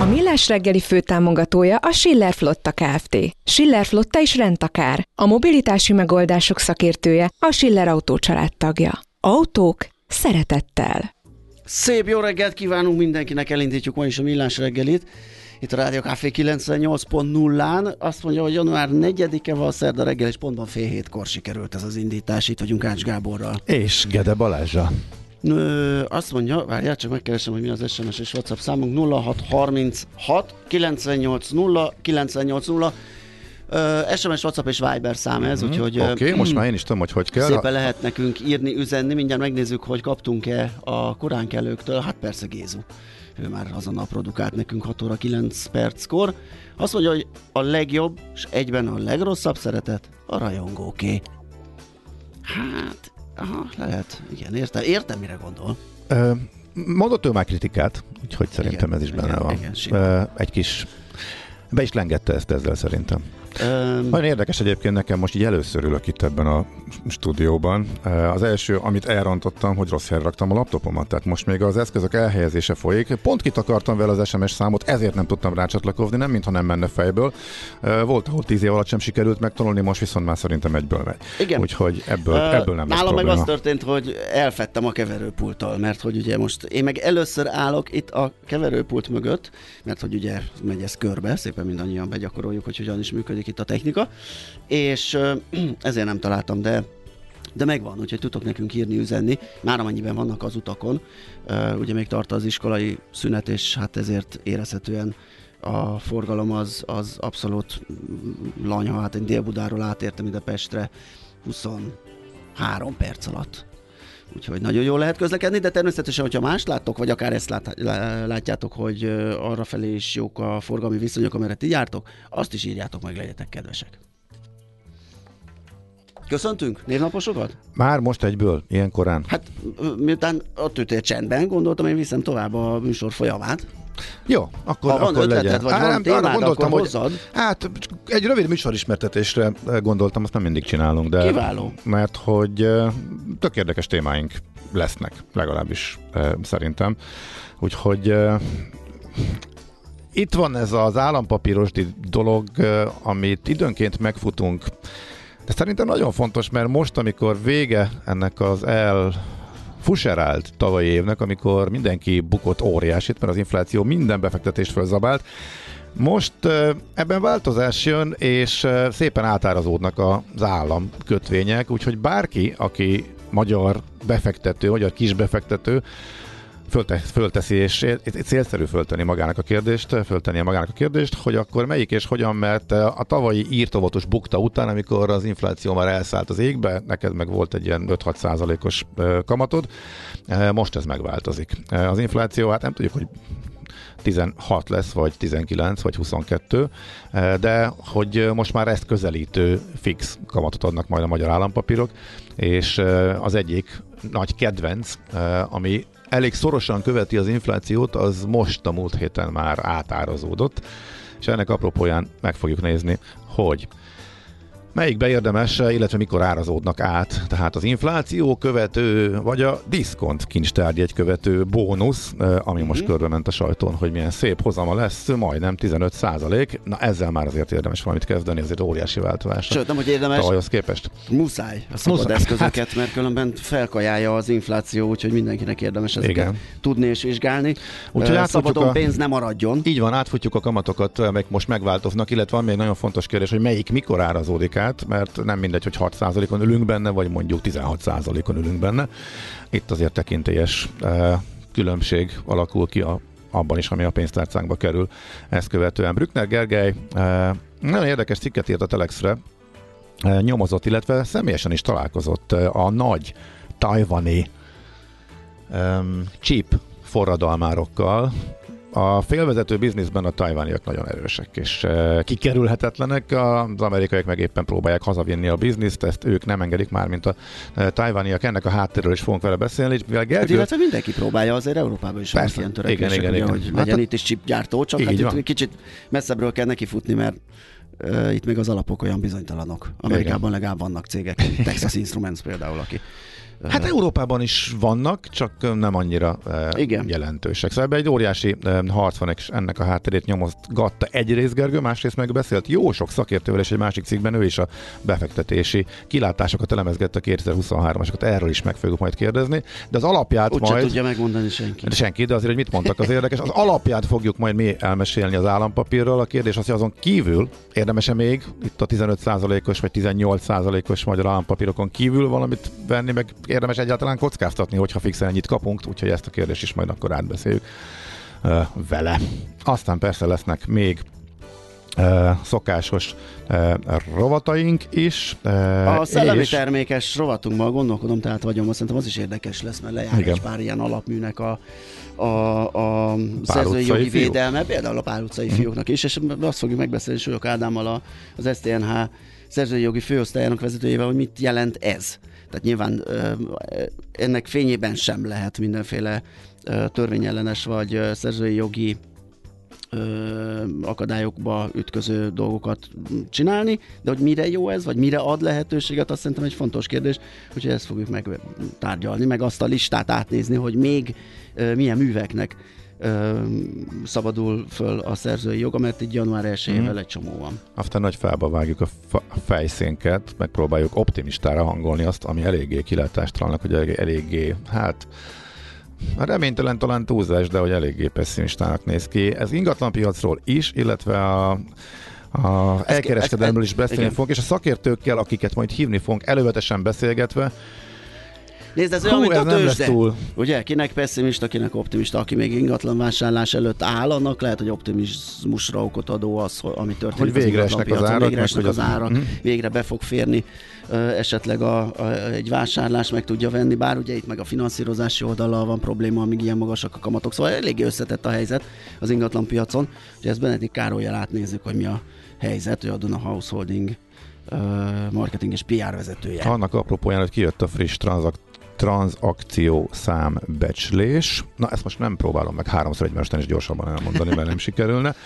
A Millás reggeli főtámogatója a Schiller Flotta Kft. Schiller Flotta is rendtakár. A mobilitási megoldások szakértője a Schiller Autó tagja. Autók szeretettel. Szép jó reggelt kívánunk mindenkinek, elindítjuk ma is a Millás reggelit. Itt a Rádió Café 98.0-án. Azt mondja, hogy január 4-e van szerda reggel, és pontban fél hétkor sikerült ez az indítás. Itt vagyunk Ács Gáborral. És Gede Balázsa. Nö, azt mondja, várjál, csak megkeresem, hogy mi az SMS és WhatsApp számunk 0636 98 0 98 0 Uh, SMS, WhatsApp és Viber szám ez, mm-hmm. úgyhogy... Oké, okay, most már én is tudom, hogy hogy kell. Szépen lehet nekünk írni, üzenni, mindjárt megnézzük, hogy kaptunk-e a koránkelőktől. Hát persze Gézu. Ő már azonnal produkált nekünk 6 óra 9 perckor. Azt mondja, hogy a legjobb és egyben a legrosszabb szeretet a rajongóké. Hát, aha, lehet. Igen, értem, értem mire gondol. Ö, mondott ő már kritikát, úgyhogy szerintem Igen, ez is benne igen, van. igen, simán. Ö, egy kis... Be is lengette ezt ezzel szerintem. Um, Nagyon érdekes egyébként nekem most így először ülök itt ebben a stúdióban. Az első, amit elrontottam, hogy rossz helyre raktam a laptopomat, tehát most még az eszközök elhelyezése folyik. Pont kitakartam vele az SMS számot, ezért nem tudtam rácsatlakozni, nem mintha nem menne fejből. Volt, ahol tíz év alatt sem sikerült megtanulni, most viszont már szerintem egyből megy. Igen. Úgyhogy ebből, Ö, ebből nem Nálam meg az történt, hogy elfettem a keverőpulttal, mert hogy ugye most én meg először állok itt a keverőpult mögött, mert hogy ugye megy ez körbe, szépen mindannyian begyakoroljuk, hogy hogyan is működik itt a technika, és ezért nem találtam, de de megvan, úgyhogy tudok nekünk írni, üzenni, már amennyiben vannak az utakon. Ugye még tart az iskolai szünet, és hát ezért érezhetően a forgalom az, az abszolút lanyha, hát én Dél-Budáról átértem ide Pestre 23 perc alatt. Úgyhogy nagyon jól lehet közlekedni, de természetesen, hogyha más láttok, vagy akár ezt lát, lá- látjátok, hogy arra felé is jók a forgalmi viszonyok, amerre ti jártok, azt is írjátok meg, legyetek kedvesek. Köszöntünk névnaposokat? Már most egyből, ilyen korán. Hát miután ott ültél csendben, gondoltam, én viszem tovább a műsor folyamát. Jó, akkor, Ha van akkor ötleted, legyen. vagy Á, van témád, arra gondoltam, akkor hogy hozzad. Hát egy rövid műsorismertetésre gondoltam, azt nem mindig csinálunk, de Kiváló. mert hogy tök érdekes témáink lesznek, legalábbis szerintem. Úgyhogy itt van ez az állampapírosdi dolog, amit időnként megfutunk, de szerintem nagyon fontos, mert most, amikor vége ennek az el fuserált tavalyi évnek, amikor mindenki bukott óriásit, mert az infláció minden befektetést fölzabált, most ebben változás jön, és szépen átárazódnak az állam kötvények, úgyhogy bárki, aki magyar befektető, magyar kisbefektető, fölte, fölteszi, és célszerű föltenni magának a kérdést, föltennie magának a kérdést, hogy akkor melyik és hogyan, mert a tavalyi írtovatos bukta után, amikor az infláció már elszállt az égbe, neked meg volt egy ilyen 5-6 százalékos ö, kamatod, ö, most ez megváltozik. Az infláció, hát nem tudjuk, hogy 16 lesz, vagy 19, vagy 22, eh, de hogy most már ezt közelítő fix kamatot adnak majd a magyar állampapírok, és eh, az egyik nagy kedvenc, eh, ami elég szorosan követi az inflációt, az most a múlt héten már átárazódott, és ennek apropóján meg fogjuk nézni, hogy Melyikbe érdemes, illetve mikor árazódnak át? Tehát az infláció követő, vagy a diszkont kincstárgyegy követő bónusz, eh, ami most Mhm. körbe ment a sajton, hogy milyen szép hozama lesz, majdnem 15 százalék. Na ezzel már azért érdemes valamit kezdeni, ezért óriási változás. Sőt, nem, hogy érdemes, Tavalyhoz képest. muszáj a szabad Muszáj. eszközöket, mert különben felkajálja az infláció, úgyhogy mindenkinek érdemes ezeket Igen. tudni és vizsgálni. Úgyhogy átfutjuk Szabadon a- pénz nem maradjon. Így van, átfutjuk a kamatokat, amelyek most megváltoznak, illetve van még nagyon fontos kérdés, hogy melyik mikor árazódik át, mert nem mindegy, hogy 6%-on ülünk benne, vagy mondjuk 16%-on ülünk benne. Itt azért tekintélyes eh, különbség alakul ki a, abban is, ami a pénztárcánkba kerül ezt követően. Brückner Gergely eh, nagyon érdekes cikket írt a Telexre, eh, nyomozott, illetve személyesen is találkozott a nagy tajvani um, chip forradalmárokkal, a félvezető bizniszben a tajvániak nagyon erősek, és uh, kikerülhetetlenek, az amerikaiak meg éppen próbálják hazavinni a bizniszt, ezt ők nem engedik már, mint a uh, tajvániak. Ennek a háttéről is fogunk vele beszélni, és mivel Hát, Gergő, illetve mindenki próbálja, azért Európában is Persze. ilyen törekvések, Igen, igen, ugye, igen. hogy Hát legyen a- itt is chipgyártó, csak hát van. itt kicsit messzebbről kell nekifutni, mert uh, itt még az alapok olyan bizonytalanok. Amerikában legalább vannak cégek, Texas Instruments például, aki Hát Európában is vannak, csak nem annyira Igen. jelentősek. Szóval ebben egy óriási harc van, és ennek a hátterét nyomozgatta egyrészt Gergő, másrészt meg beszélt jó sok szakértővel, és egy másik cikkben ő is a befektetési kilátásokat elemezgette 2023-asokat, erről is meg fogjuk majd kérdezni, de az alapját úgyse majd... tudja megmondani senki. De senki, de azért, hogy mit mondtak, az érdekes. Az alapját fogjuk majd mi elmesélni az állampapírról. A kérdés az, hogy azon kívül érdemes-e még itt a 15%-os vagy 18%-os magyar állampapírokon kívül valamit venni, meg érdemes egyáltalán kockáztatni, hogyha fixen ennyit kapunk, úgyhogy ezt a kérdést is majd akkor átbeszéljük uh, vele. Aztán persze lesznek még uh, szokásos uh, rovataink is. Uh, A szellemi és- termékes rovatunkban gondolkodom, tehát vagyom, szerintem az is érdekes lesz, mert lejár Igen. egy pár ilyen alapműnek a, a, a szerzői jogi fiúk. védelme, például a pár utcai fiúknak is, és azt fogjuk megbeszélni Súlyok Ádámmal a, az STNH szerzői jogi főosztályának vezetőjével, hogy mit jelent ez. Tehát nyilván ennek fényében sem lehet mindenféle törvényellenes vagy szerzői jogi akadályokba ütköző dolgokat csinálni, de hogy mire jó ez, vagy mire ad lehetőséget, azt szerintem egy fontos kérdés, úgyhogy ezt fogjuk megtárgyalni, meg azt a listát átnézni, hogy még milyen műveknek ö, szabadul föl a szerzői joga, mert így január 1-ével egy csomó van. Aztán nagy fába vágjuk a, fa- a fejszénket, megpróbáljuk optimistára hangolni azt, ami eléggé kilátástalannak, hogy eléggé, hát reménytelen talán túlzás, de hogy eléggé pessimistának néz ki. Ez ingatlanpiacról is, illetve a a elkereskedelmről is beszélni igen. fogunk, és a szakértőkkel, akiket majd hívni fogunk, előzetesen beszélgetve. Nézd, ez olyan, Hú, mint a tőzsde. Ugye, kinek pessimista, kinek optimista, aki még ingatlan vásárlás előtt áll, annak lehet, hogy optimizmusra okot adó az, ami történik Hogy végre az esnek az árak, végre esnek az árak, Mhm. végre be fog férni esetleg a, a, egy vásárlás meg tudja venni, bár ugye itt meg a finanszírozási oldallal van probléma, amíg ilyen magasak a kamatok, szóval eléggé összetett a helyzet az ingatlanpiacon, és ezt Benedik Károlyjal átnézzük, hogy mi a helyzet, ő a Duna Householding ö, marketing és PR vezetője. Annak apropóján, hogy kijött a friss tranzak- tranzakció számbecslés. Na, ezt most nem próbálom meg háromszor egymástán is gyorsabban elmondani, mert nem sikerülne.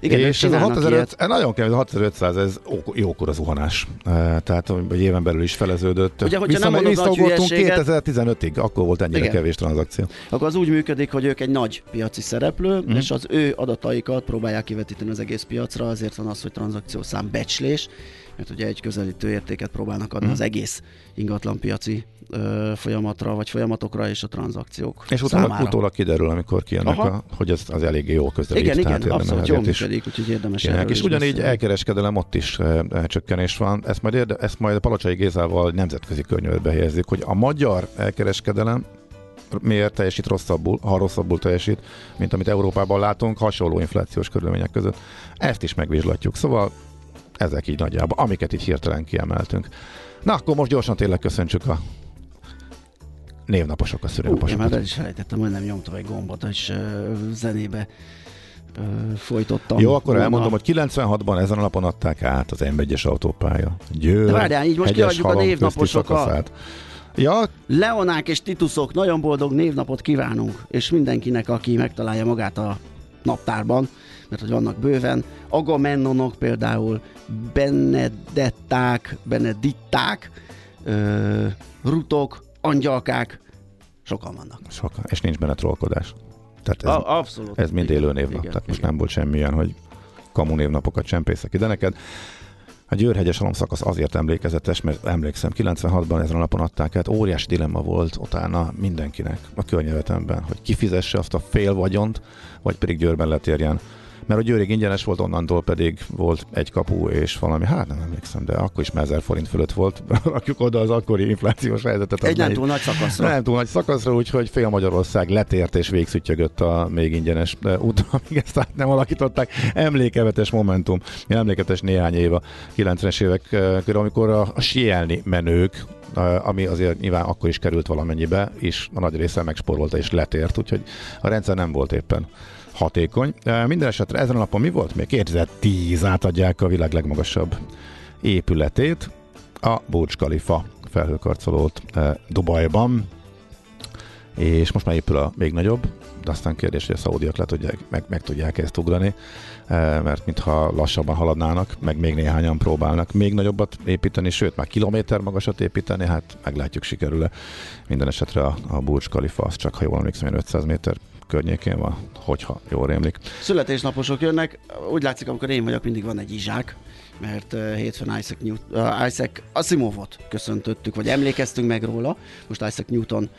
Igen, és ez a csinálnak 6500, eh, nagyon kemény, ez a 6500, ez jókora zuhanás. Eh, Tehát egy éven belül is feleződött. Ugye, hogyha Vissza- nem mondod hülyeséget- 2015-ig, akkor volt ennyire Igen. kevés tranzakció. akkor az úgy működik, hogy ők egy nagy piaci szereplő, mm. és az ő adataikat próbálják kivetíteni az egész piacra, azért van az, hogy tranzakciószám becslés, mert ugye egy közelítő értéket próbálnak adni Mhm. az egész ingatlan piaci ö, folyamatra, vagy folyamatokra és a tranzakciók És utána, számára. utólag kiderül, amikor kijönnek, a, hogy ez az eléggé jó közelít. igen, igen, tehát érdemes abszolút jól működik, úgyhogy érdemes erről És ugyanígy beszélni. elkereskedelem ott is e, e, csökkenés van. Ezt majd, érde, ezt majd a Palocsai Gézával nemzetközi környezetbe helyezzük, hogy a magyar elkereskedelem miért teljesít rosszabbul, ha rosszabbul teljesít, mint amit Európában látunk, hasonló inflációs körülmények között. Ezt is megvizslatjuk. Szóval ezek így nagyjából, amiket így hirtelen kiemeltünk. Na, akkor most gyorsan tényleg köszöntsük a névnaposokat, Ú, én már el is felejtettem, majdnem nyomtam egy gombot, és ö, zenébe folytottam. Jó, akkor volna. elmondom, hogy 96-ban ezen a napon adták át az M1-es autópálya. Győr, De várjál, így most kiadjuk a névnaposokat. Ja, Leonák és Titusok, nagyon boldog névnapot kívánunk, és mindenkinek, aki megtalálja magát a naptárban, mert hogy vannak bőven. Agamennonok például, Benedetták, Beneditták, ö, Rutok, Angyalkák, sokan vannak. Sokan. És nincs benne trollkodás. Tehát ez, A, abszolút. ez mind élő névnap. igen, Tehát most igen. nem volt semmilyen, hogy kamu névnapokat csempészek ide neked. A Győrhegyes szakasz azért emlékezetes, mert emlékszem, 96-ban ezen a napon adták át, óriási dilemma volt utána mindenkinek a környevetemben, hogy kifizesse azt a fél vagyont, vagy pedig Győrben letérjen. Mert a Győrig ingyenes volt, onnantól pedig volt egy kapu és valami, hát nem emlékszem, de akkor is már 1000 forint fölött volt. Rakjuk oda az akkori inflációs helyzetet. Egy nem túl nagy szakaszra. nem túl nagy szakaszra, úgyhogy fél Magyarország letért és végszüttyögött a még ingyenes útra, amíg ezt át nem alakították. Emlékevetes momentum, emléketes néhány év a 90-es évek körül, amikor a, a sielni menők, ami azért nyilván akkor is került valamennyibe, és a nagy része megsporolta és letért, úgyhogy a rendszer nem volt éppen hatékony. Minden esetre ezen a napon mi volt? Még 2010 átadják a világ legmagasabb épületét, a Burj Khalifa felhőkarcolót eh, Dubajban, és most már épül a még nagyobb, de aztán kérdés, hogy a szaudiak le tudják, meg, meg tudják ezt ugrani, eh, mert mintha lassabban haladnának, meg még néhányan próbálnak még nagyobbat építeni, sőt már kilométer magasat építeni, hát meglátjuk sikerül-e. Minden esetre a, a Burj Khalifa az csak, ha jól emlékszem, ilyen 500 méter környékén van, hogyha jól rémlik. Születésnaposok jönnek, úgy látszik, amikor én vagyok, mindig van egy izsák, mert uh, hétfőn Isaac, Newt, uh, Isaac Asimovot köszöntöttük, vagy emlékeztünk meg róla. Most Isaac Newton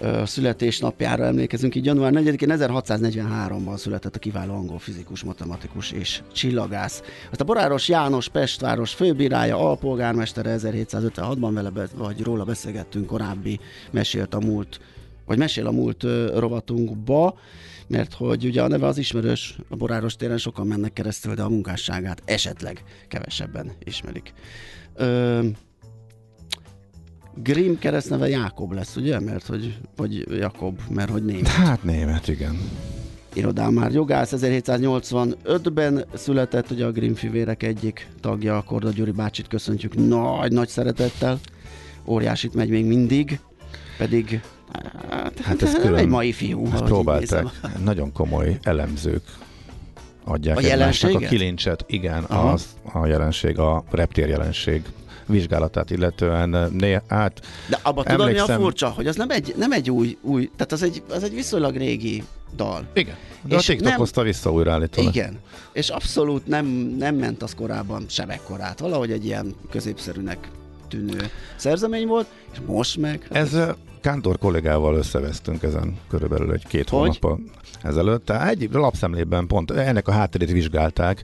uh, születésnapjára emlékezünk. Így január 4-én 1643-ban született a kiváló angol fizikus, matematikus és csillagász. Azt a Boráros János Pestváros főbírája, alpolgármestere 1756-ban vele, be, vagy róla beszélgettünk korábbi, mesélt a múlt vagy mesél a múlt rovatunkba, mert hogy ugye a neve az ismerős, a Boráros téren sokan mennek keresztül, de a munkásságát esetleg kevesebben ismerik. Ö, Grimm keresztneve Jákob lesz, ugye? Mert hogy, vagy Jakob, mert hogy német. Hát német, igen. Irodán már jogász, 1785-ben született, ugye a Grimm fivérek egyik tagja, Korda Gyuri bácsit köszöntjük nagy-nagy szeretettel. Óriásit megy még mindig, pedig hát, Hát ez külön- egy mai fiú. Ezt így próbálták. Nagyon komoly elemzők adják A egymásnak a kilincset. Igen, Aha. az a jelenség, a reptér jelenség vizsgálatát illetően. Né, hát De abban tudod, mi a Emlékszem- furcsa? Hogy az nem egy, nem egy új, új, tehát az egy, az egy viszonylag régi dal. igen. De És a TikTok nem- hozta vissza újra állítólag. Igen. És abszolút nem, nem ment az korábban sebekkorát. Valahogy egy ilyen középszerűnek tűnő szerzemény volt, és most meg... hát Ez ö, Kántor kollégával összevesztünk ezen körülbelül egy két Hogy? hónappal ezelőtt. Tehát egy lapszemlében pont ennek a hátterét vizsgálták,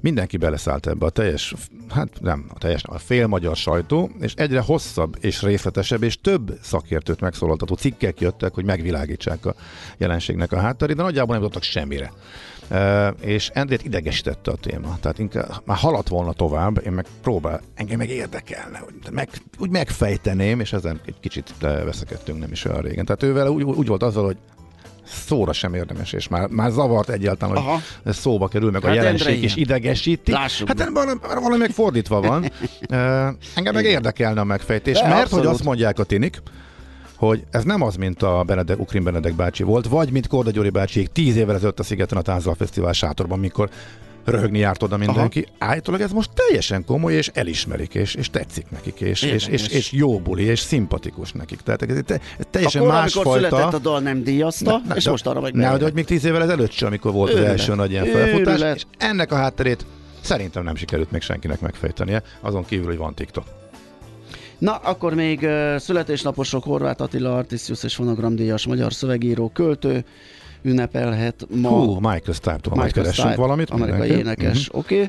mindenki beleszállt ebbe a teljes, hát nem, a teljes, a fél magyar sajtó, és egyre hosszabb és részletesebb, és több szakértőt megszólaltató cikkek jöttek, hogy megvilágítsák a jelenségnek a hátterét, de nagyjából nem jutottak semmire. És Endrét idegesítette a téma. Tehát inkább már haladt volna tovább, én meg próbál, engem meg érdekelne, hogy meg, úgy megfejteném, és ezen egy kicsit veszekedtünk nem is olyan régen. Tehát ővel úgy, úgy volt azzal, hogy szóra sem érdemes, és már, már zavart egyáltalán, hogy Aha. ez szóba kerül, meg a Hát jelenség Endre is ilyen. idegesíti. Lássuk hát valami, valami meg fordítva van. uh, engem meg érdekelne a megfejtés, De, mert abszolút. hogy azt mondják a tinik, hogy ez nem az, mint a Benedek, Ukrin Benedek bácsi volt, vagy mint Korda Gyuri bácsiék tíz évvel ezelőtt a Szigeten a Tánzal Fesztivál sátorban, mikor röhögni járt oda mindenki. Aha. Állítólag ez most teljesen komoly, és elismerik, és, és tetszik nekik, és, és, és, és jó buli, és szimpatikus nekik. Tehát ez, te, ez teljesen Akkor, született másfajta. a dal, nem díjazta, és de- most arra meg Ne, de hogy még tíz évvel ezelőtt sem, amikor volt az Őrület. első nagy ilyen felfutás, Őrület. és ennek a hátterét szerintem nem sikerült még senkinek megfejtenie, azon kívül, hogy van TikTok. Na, akkor még uh, születésnaposok Horváth Attila, Artisius és fonogramdíjas magyar szövegíró, költő ünnepelhet ma. Hú, Michael Stipe-tól Michael Stipe, valamit. Amerikai mindenki. énekes, Mhm. oké. Okay.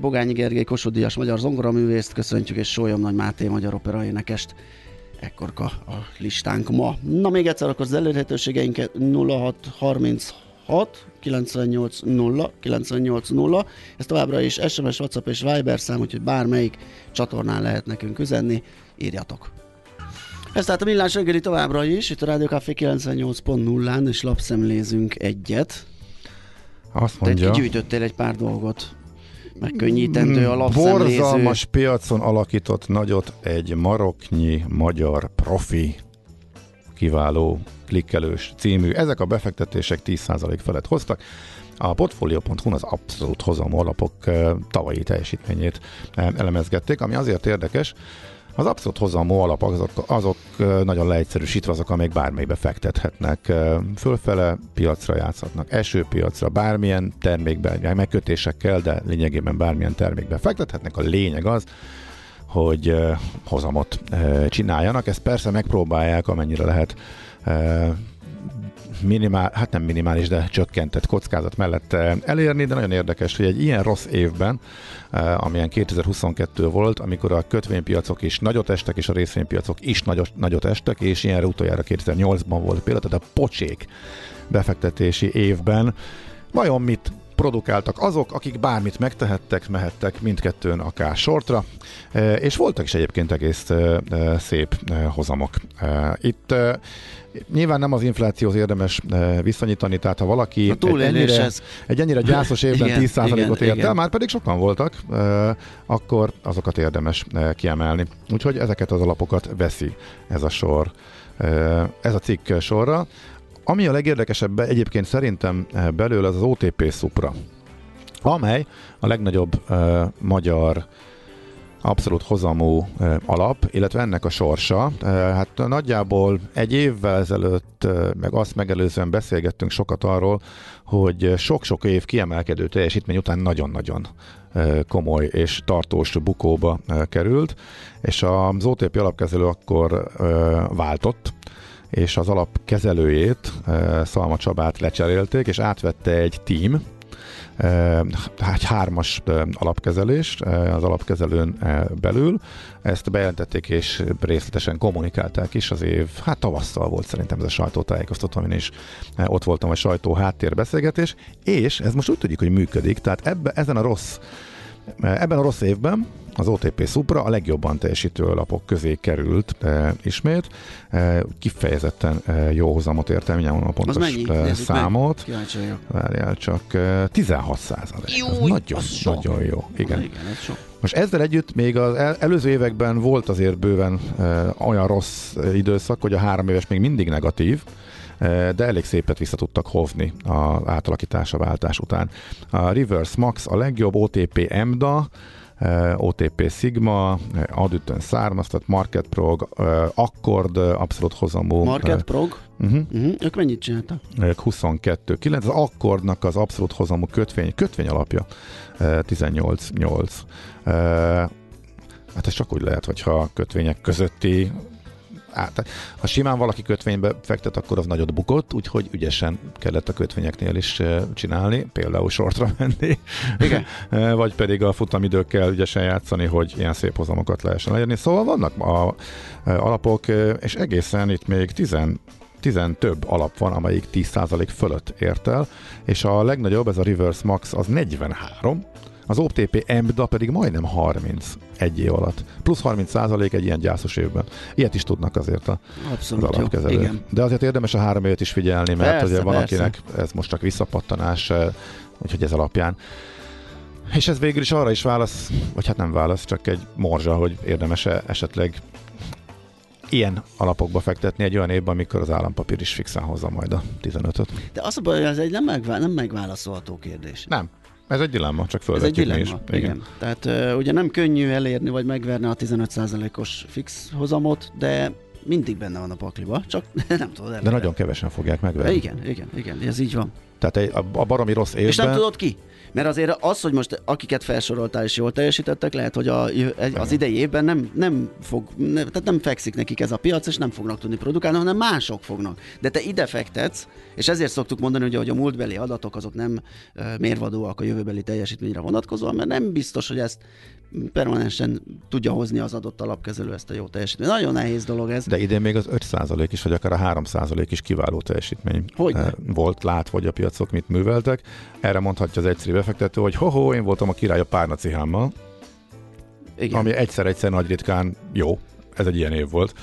Bogányi Gergely Kossuth-díjas magyar zongoraművészt köszöntjük, és Sólyom Nagy Máté magyar opera énekest. Ekkorka a listánk ma. Na még egyszer akkor az elérhetőségeinket 0636 98 0 98 0. Ez továbbra is SMS, WhatsApp és Viber szám, úgyhogy bármelyik csatornán lehet nekünk üzenni, írjatok. Ez tehát a Millás reggeli továbbra is, itt a Rádió Café 98.0-án, és lapszemlézünk egyet. Azt Te mondja, gyűjtöttél egy pár dolgot. Megkönnyítendő a lapszemléző. Kiváló, klikkelős című. Ezek a befektetések 10% felett hoztak. A Portfolio.hu az abszolút hozamú alapok tavalyi teljesítményét elemezgették, ami azért érdekes, az abszolút hozamú alapok azok, azok nagyon leegyszerűsítve azok, amelyek bármelybe fektethetnek. Fölfele piacra játszhatnak, esőpiacra, bármilyen termékbe, megkötésekkel, de lényegében bármilyen termékbe fektethetnek. A lényeg az, hogy hozamot csináljanak. Ezt persze megpróbálják, amennyire lehet minimál, hát nem minimális, de csökkentett kockázat mellett elérni, de nagyon érdekes, hogy egy ilyen rossz évben, amilyen 2022 volt, amikor a kötvénypiacok is nagyot estek, és a részvénypiacok is nagyot, nagyot estek, és ilyenre utoljára 2008-ban volt például, tehát a pocsék befektetési évben vajon mit produkáltak azok, akik bármit megtehettek, mehettek mindkettőn akár sortra, e, és voltak is egyébként egész e, e, szép hozamok. Itt nyilván nem az inflációhoz érdemes viszonyítani, tehát ha valaki egy ennyire, ez... egy ennyire gyászos évben igen, 10%-ot ért el, már pedig sokan voltak, akkor azokat érdemes kiemelni. Úgyhogy ezeket az alapokat veszi ez a sor, ez a cikk sorra. Ami a legérdekesebb egyébként szerintem eh, belőle az az OTP Supra, amely a legnagyobb uh, magyar abszolút hozamú uh, alap, illetve ennek a sorsa. Uh, hát nagyjából egy évvel ezelőtt, uh, meg azt megelőzően beszélgettünk sokat arról, hogy sok-sok év kiemelkedő teljesítmény után nagyon-nagyon komoly és tartós bukóba került, és az OTP alapkezelő akkor váltott, és az alapkezelőjét, eh, Szalma Csabát lecserélték, és átvette egy team, eh, egy hármas eh, alapkezelést az alapkezelőn belül. Ezt bejelentették és részletesen kommunikálták is az év, hát tavasszal volt szerintem ez a sajtótájékoztató, amin is ott voltam a sajtó háttérbeszélgetés, és ez most úgy tudjuk, hogy működik, tehát ebbe, ezen a rossz Ebben a rossz évben az OTP Supra a legjobban teljesítő lapok közé került e, ismét. E, kifejezetten e, jó hozamot ért el, mindjárt a pontos e, számot. Várjál csak, e, 16 százalék. Nagyon, nagyon jó. Igen. Igen, ez sok. Most ezzel együtt még az el, előző években volt azért bőven e, olyan rossz időszak, hogy a három éves még mindig negatív, de elég szépet vissza tudtak hovni az a váltás után. A Reverse Max a legjobb, OTP EMDA, OTP Sigma, Adütön származtat, Market Prog, Accord abszolút hozamú. Market Prog? Uh-huh. Uh-huh. Ők mennyit csináltak? Ők 22 9. Az Accordnak az abszolút hozamú kötvény, kötvény alapja 18-8. Hát ez csak úgy lehet, hogyha kötvények közötti át. Ha simán valaki kötvénybe fektet, akkor az nagyot bukott, úgyhogy ügyesen kellett a kötvényeknél is eh, csinálni, például sortra menni, Igen. Eh, vagy pedig a futamidőkkel ügyesen játszani, hogy ilyen szép hozamokat lehessen elérni. Szóval vannak a, eh, alapok, és egészen itt még 10 tizen több alap van, amelyik 10% fölött ért el, és a legnagyobb, ez a Reverse Max, az 43, az OTP EMBDA pedig majdnem 30 egy év alatt. Plusz 30 százalék egy ilyen gyászos évben. Ilyet is tudnak azért a, Abszolút az alapkezelők. Igen. De azért érdemes a három évet is figyelni, mert persze, ugye van persze. akinek ez most csak visszapattanás, eh, úgyhogy ez alapján. És ez végül is arra is válasz, vagy hát nem válasz, csak egy morzsa, hogy érdemes -e esetleg ilyen alapokba fektetni egy olyan évben, amikor az állampapír is fixen hozza majd a 15-öt. De az a baj, ez egy nem, megvá- nem megválaszolható kérdés. Nem. Ez egy dilemma, csak fölvetjük Ez egy dilemma, is. Igen. igen. Tehát uh, ugye nem könnyű elérni vagy megverni a 15%-os fix hozamot, de mindig benne van a pakliba, csak nem tudod elérni. De nagyon kevesen fogják megverni. Igen, igen, igen, ez így van. Tehát egy, a, a baromi rossz évben... És nem tudod ki? Mert azért az, hogy most akiket felsoroltál és jól teljesítettek, lehet, hogy a, az idei évben nem, nem fog, nem, tehát nem fekszik nekik ez a piac, és nem fognak tudni produkálni, hanem mások fognak. De te ide fektetsz, és ezért szoktuk mondani, hogy, hogy a múltbeli adatok azok nem mérvadóak a jövőbeli teljesítményre vonatkozóan, mert nem biztos, hogy ezt permanensen tudja hozni az adott alapkezelő ezt a jó teljesítményt. Nagyon nehéz dolog ez. De idén még az 5% is, vagy akár a 3% is kiváló teljesítmény hogy volt, lát, hogy a piacok mit műveltek. Erre mondhatja az egyszerű befektető, hogy ho-ho, én voltam a király a párnacihámmal, Igen. ami egyszer-egyszer nagy ritkán jó, ez egy ilyen év volt,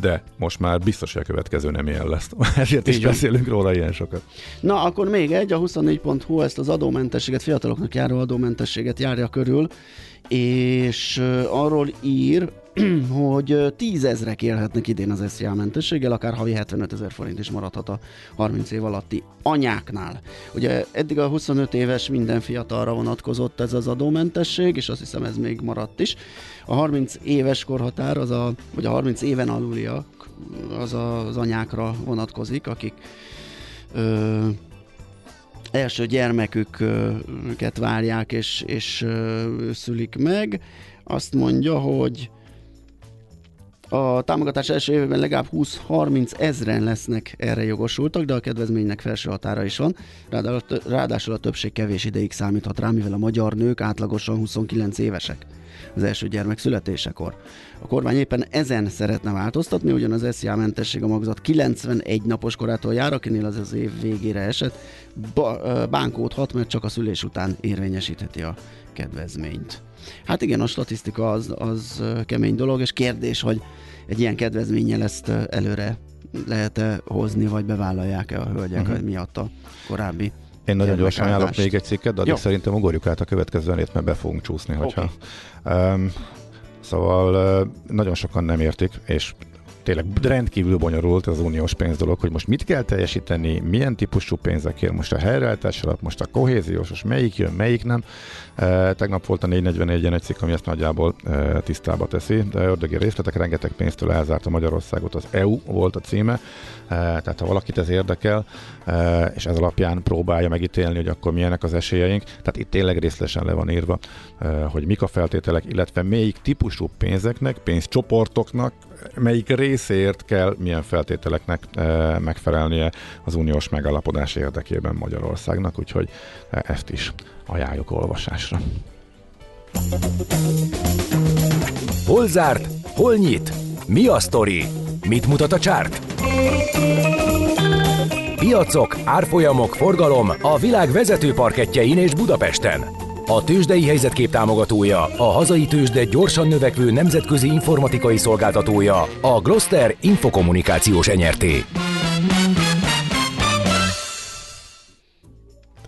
de most már biztos, hogy a következő nem ilyen lesz. Ezért is beszélünk róla ilyen sokat. Na, akkor még egy, a 24.hu ezt az adómentességet, fiataloknak járó adómentességet járja körül, és arról ír, hogy tízezrek élhetnek idén az SZIA mentességgel, akár havi 75 ezer forint is maradhat a 30 év alatti anyáknál. Ugye eddig a 25 éves minden fiatalra vonatkozott ez az adómentesség, és azt hiszem ez még maradt is. A 30 éves korhatár, az a, vagy a 30 éven aluliak, az a, az anyákra vonatkozik, akik ö, első gyermeküket várják és, és szülik meg. Azt mondja, hogy a támogatás első évben legalább 20-30 ezren lesznek erre jogosultak, de a kedvezménynek felső határa is van. Ráadásul a többség kevés ideig számíthat rá, mivel a magyar nők átlagosan 29 évesek az első gyermek születésekor. A kormány éppen ezen szeretne változtatni, ugyan az SZIA mentesség a magzat 91 napos korától jár, akinél az az év végére esett, ba, bánkódhat, mert csak a szülés után érvényesítheti a kedvezményt. Hát igen, a statisztika az, az kemény dolog, és kérdés, hogy egy ilyen kedvezménnyel ezt előre lehet-e hozni, vagy bevállalják-e a hölgyek uh-huh. miatt a korábbi én nagyon gyorsan ajánlok még egy cikket, de addig szerintem ugorjuk át a következő mert be fogunk csúszni, hogyha... Okay. Um, szóval uh, nagyon sokan nem értik, és tényleg rendkívül bonyolult az uniós pénz dolog, hogy most mit kell teljesíteni, milyen típusú pénzekért, most a helyreállítás alatt, most a kohéziós, most melyik jön, melyik nem. E, tegnap volt a 441 egy cikk, ami ezt nagyjából e, tisztába teszi, de ördögi részletek, rengeteg pénztől elzárta Magyarországot, az EU volt a címe, e, tehát ha valakit ez érdekel, és ez alapján próbálja megítélni, hogy akkor milyenek az esélyeink, tehát itt tényleg részletesen le van írva, hogy mik a feltételek, illetve melyik típusú pénzeknek, pénzcsoportoknak, melyik részért kell milyen feltételeknek megfelelnie az uniós megállapodás érdekében Magyarországnak, úgyhogy ezt is ajánljuk olvasásra. Hol zárt? Hol nyit? Mi a sztori? Mit mutat a csárt? Piacok, árfolyamok, forgalom a világ vezető parketjein és Budapesten. A tőzsdei helyzetkép támogatója, a hazai tőzsde gyorsan növekvő nemzetközi informatikai szolgáltatója, a Gloster Infokommunikációs enyerté.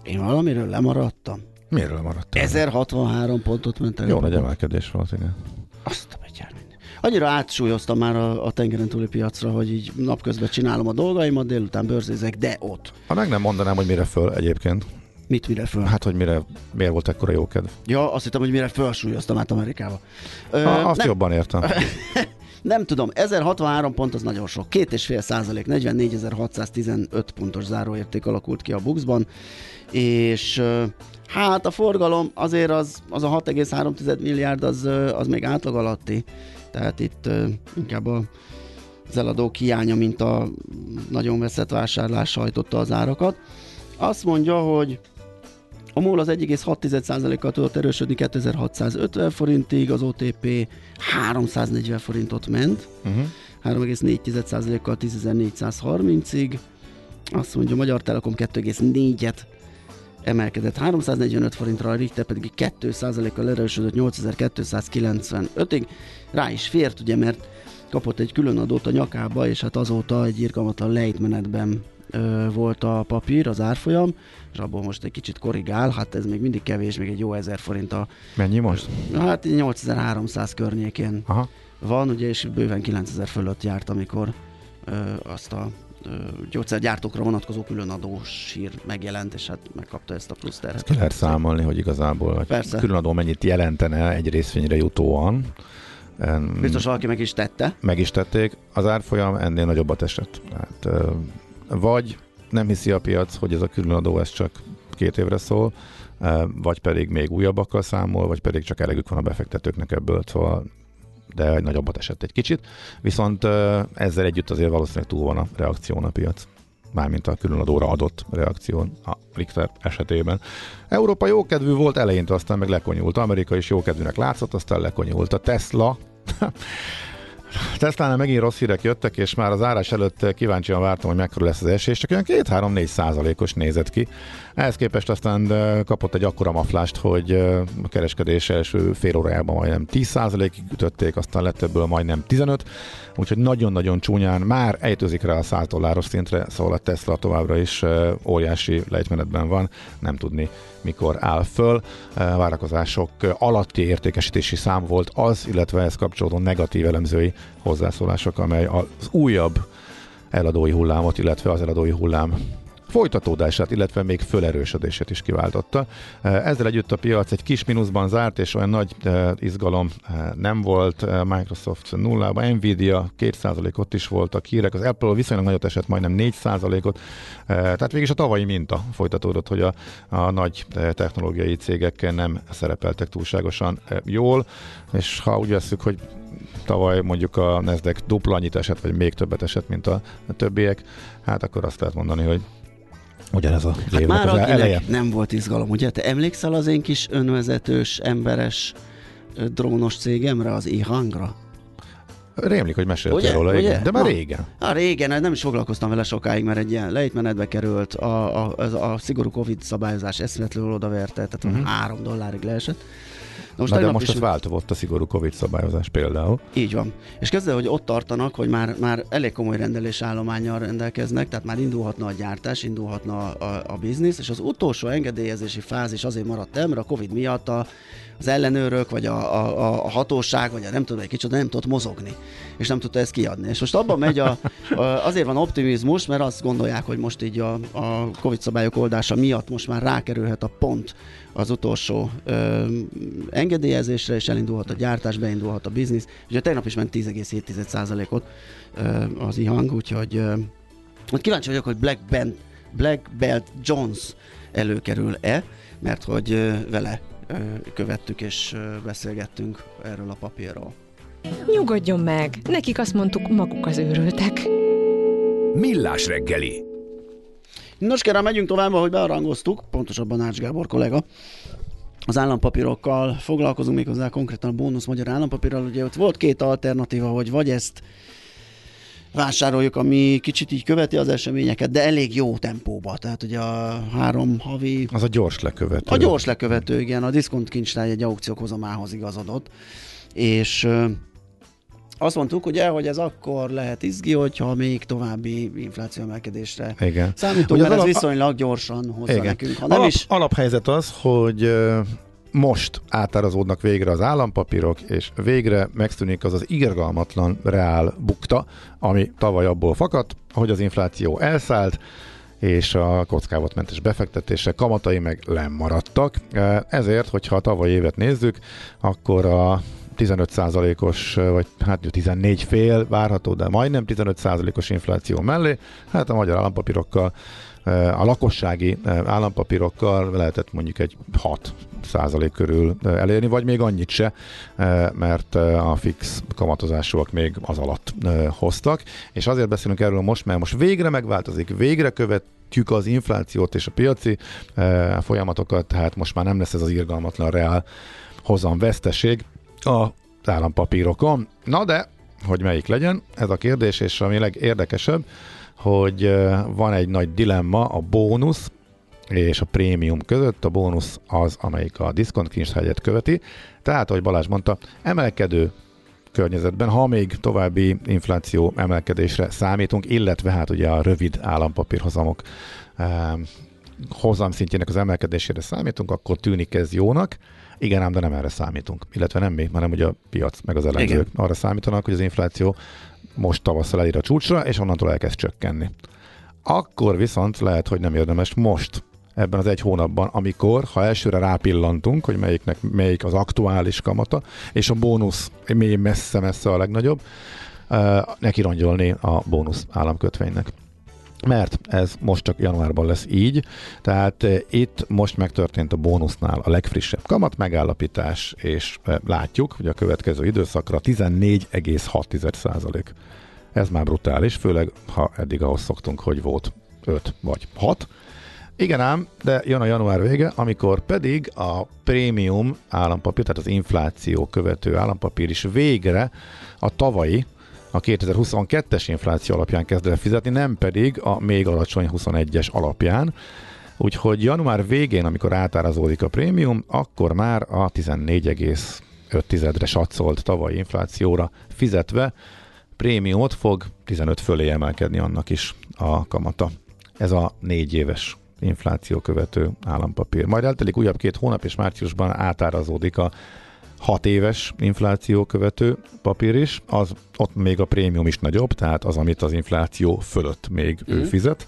Én valamiről lemaradtam. Miről lemaradtam? 1063 pontot ment el. Jó nagy emelkedés volt, igen. Azt a Annyira átsúlyoztam már a, a tengeren túli piacra, hogy így napközben csinálom a dolgaimat, délután bőrzézek, de ott. Ha meg nem mondanám, hogy mire föl egyébként. Mit mire föl? Hát, hogy mire, miért volt ekkora jókedv? Ja, azt hittem, hogy mire felsúlyoztam át Amerikába. Ö, ha, azt nem. jobban értem. nem tudom, 1063 pont az nagyon sok. Két és fél százalék, 44.615 pontos záróérték alakult ki a Buxban, és hát a forgalom azért az, az a 6,3 milliárd az, az még átlag alatti. Tehát itt inkább a az eladók hiánya, mint a nagyon veszett vásárlás sajtotta az árakat. Azt mondja, hogy a MOL az 1,6%-kal tudott erősödni 2650 forintig, az OTP 340 forintot ment, uh-huh. 3,4%-kal 10.430-ig, azt mondja, Magyar Telekom 2,4-et emelkedett 345 forintra, a Richter pedig 2%-kal erősödött 8295-ig. Rá is fért, ugye, mert kapott egy külön adót a nyakába, és hát azóta egy irgalmatlan lejtmenetben ö, volt a papír, az árfolyam, és abból most egy kicsit korrigál, hát ez még mindig kevés, még egy jó ezer forint a... Mennyi most? Hát 8300 környékén Aha. van, ugye, és bőven 9000 fölött járt, amikor ö, azt a gyógyszergyártókra vonatkozó különadós hír megjelent, és hát megkapta ezt a plusz terhet. Ki lehet számolni, hogy igazából hogy Persze. különadó mennyit jelentene egy részvényre jutóan. Biztos valaki meg is tette. Meg is tették. Az árfolyam ennél nagyobbat esett. Hát, vagy nem hiszi a piac, hogy ez a különadó ez csak két évre szól, vagy pedig még újabbakkal számol, vagy pedig csak elegük van a befektetőknek ebből, szóval de nagyobbat esett egy kicsit, viszont ezzel együtt azért valószínűleg túl van a reakción a piac mármint a különadóra adott reakció a Richter esetében. Európa jókedvű volt eleinte, aztán meg lekonyult. Amerika is jókedvűnek látszott, aztán lekonyult. A Tesla Tesla-nál megint rossz hírek jöttek, és már az árás előtt kíváncsian vártam, hogy mekkora lesz az esés, csak olyan 2-3-4 százalékos nézett ki. Ehhez képest aztán kapott egy akkora maflást, hogy a kereskedés első fél órájában majdnem 10 százalékig ütötték, aztán lett ebből majdnem 15, úgyhogy nagyon-nagyon csúnyán már ejtőzik rá a 100 dolláros szintre, szóval a Tesla továbbra is óriási lejtmenetben van, nem tudni mikor áll föl. Várakozások alatti értékesítési szám volt az, illetve ehhez kapcsolódó negatív elemzői hozzászólások, amely az újabb eladói hullámot, illetve az eladói hullám folytatódását, illetve még fölerősödését is kiváltotta. Ezzel együtt a piac egy kis mínuszban zárt, és olyan nagy izgalom nem volt. Microsoft nullában, Nvidia 2%-ot is voltak hírek, az Apple viszonylag nagyot esett, majdnem 4%-ot. Tehát végig a tavalyi minta folytatódott, hogy a, a nagy technológiai cégek nem szerepeltek túlságosan jól, és ha úgy veszük, hogy tavaly mondjuk a Nasdaq dupla annyit esett, vagy még többet esett, mint a többiek, hát akkor azt lehet mondani, hogy Ugyanez a hát már az eleje. nem volt izgalom, ugye? Te emlékszel az én kis önvezetős, emberes drónos cégemre, az e-hangra? Rémlik, hogy meséltél róla, ugye? Igen. de már Na, régen. Hát régen, nem is foglalkoztam vele sokáig, mert egy ilyen lejtmenetbe került, a, a, a, a szigorú Covid szabályozás eszméletlenül odaverte, tehát uh-huh. három dollárig leesett. Most, Na de most is... ez változott a szigorú Covid szabályozás például. Így van. És kezdve, hogy ott tartanak, hogy már, már elég komoly rendelés állományjal rendelkeznek, tehát már indulhatna a gyártás, indulhatna a, a, a biznisz, és az utolsó engedélyezési fázis azért maradt el, mert a Covid miatt a, az ellenőrök, vagy a, a, a hatóság, vagy a nem tudom, egy kicsit nem tudott mozogni, és nem tudta ezt kiadni. És most abban megy, a, a, azért van optimizmus, mert azt gondolják, hogy most így a, a Covid szabályok oldása miatt most már rákerülhet a pont az utolsó ö, engedélyezésre, és elindulhat a gyártás, beindulhat a biznisz. Ugye tegnap is ment 10,7%-ot ö, az ihang, úgyhogy ö, kíváncsi vagyok, hogy Black, Band, Black Belt Jones előkerül-e, mert hogy ö, vele ö, követtük és ö, beszélgettünk erről a papírról. Nyugodjon meg, nekik azt mondtuk, maguk az őrültek. Millás reggeli Nos, kérem, megyünk tovább, ahogy bearangoztuk, pontosabban Ács Gábor kollega. Az állampapírokkal foglalkozunk méghozzá konkrétan a bónusz magyar állampapírral. Ugye ott volt két alternatíva, hogy vagy ezt vásároljuk, ami kicsit így követi az eseményeket, de elég jó tempóba. Tehát ugye a három havi... Az a gyors lekövető. A gyors lekövető, igen. A diszkont kincstáj egy aukciók hozamához igazodott. És azt mondtuk, ugye, hogy ez akkor lehet izgi, hogyha még további infláció emelkedésre Igen. számítunk, ugye mert ez alap... viszonylag gyorsan hozza Igen. nekünk. Ha nem alap, is... Alaphelyzet az, hogy most átárazódnak végre az állampapírok, és végre megszűnik az az irgalmatlan reál bukta, ami tavaly abból fakadt, hogy az infláció elszállt, és a kockávatmentes befektetése kamatai meg lemaradtak. Ezért, hogyha a tavaly évet nézzük, akkor a 15%-os, vagy hát 14 fél várható, de majdnem 15%-os infláció mellé, hát a magyar állampapírokkal a lakossági állampapírokkal lehetett mondjuk egy 6 százalék körül elérni, vagy még annyit se, mert a fix kamatozásúak még az alatt hoztak, és azért beszélünk erről most, mert most végre megváltozik, végre követjük az inflációt és a piaci folyamatokat, tehát most már nem lesz ez az irgalmatlan reál hozam veszteség, az állampapírokon. Na de, hogy melyik legyen, ez a kérdés, és ami legérdekesebb, hogy van egy nagy dilemma a bónusz és a prémium között. A bónusz az, amelyik a diszkont kincstárgyat követi. Tehát, ahogy Balázs mondta, emelkedő környezetben, ha még további infláció emelkedésre számítunk, illetve hát ugye a rövid állampapírhozamok eh, hozam szintjének az emelkedésére számítunk, akkor tűnik ez jónak. Igen, ám, de nem erre számítunk. Illetve nem mi, hanem ugye a piac, meg az elemzők Igen. arra számítanak, hogy az infláció most tavasszal elér a csúcsra, és onnantól elkezd csökkenni. Akkor viszont lehet, hogy nem érdemes most ebben az egy hónapban, amikor, ha elsőre rápillantunk, hogy melyiknek, melyik az aktuális kamata, és a bónusz még messze-messze a legnagyobb, uh, neki rongyolni a bónusz államkötvénynek mert ez most csak januárban lesz így, tehát eh, itt most megtörtént a bónusznál a legfrissebb kamat megállapítás, és eh, látjuk, hogy a következő időszakra 14,6% Ez már brutális, főleg ha eddig ahhoz szoktunk, hogy volt 5 vagy 6. Igen ám, de jön a január vége, amikor pedig a prémium állampapír, tehát az infláció követő állampapír is végre a tavalyi a 2022-es infláció alapján kezd el fizetni, nem pedig a még alacsony 21-es alapján. Úgyhogy január végén, amikor átárazódik a prémium, akkor már a 14,5-re satszolt tavalyi inflációra fizetve prémiumot fog 15 fölé emelkedni annak is a kamata. Ez a négy éves infláció követő állampapír. Majd eltelik újabb két hónap, és márciusban átárazódik a hat éves infláció követő papír is, az ott még a prémium is nagyobb, tehát az, amit az infláció fölött még mm. ő Mhm. fizet.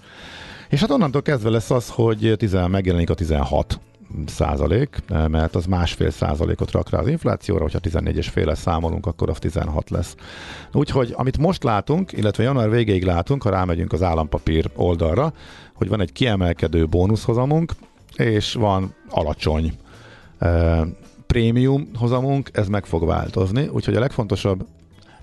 És hát onnantól kezdve lesz az, hogy 10, megjelenik a 16 százalék, mert az másfél százalékot rak rá az inflációra, hogyha 14 és féle számolunk, akkor az 16 lesz. Úgyhogy amit most látunk, illetve január végéig látunk, ha rámegyünk az állampapír oldalra, hogy van egy kiemelkedő bónuszhozamunk, és van alacsony eh, prémium hozamunk, ez meg fog változni, úgyhogy a legfontosabb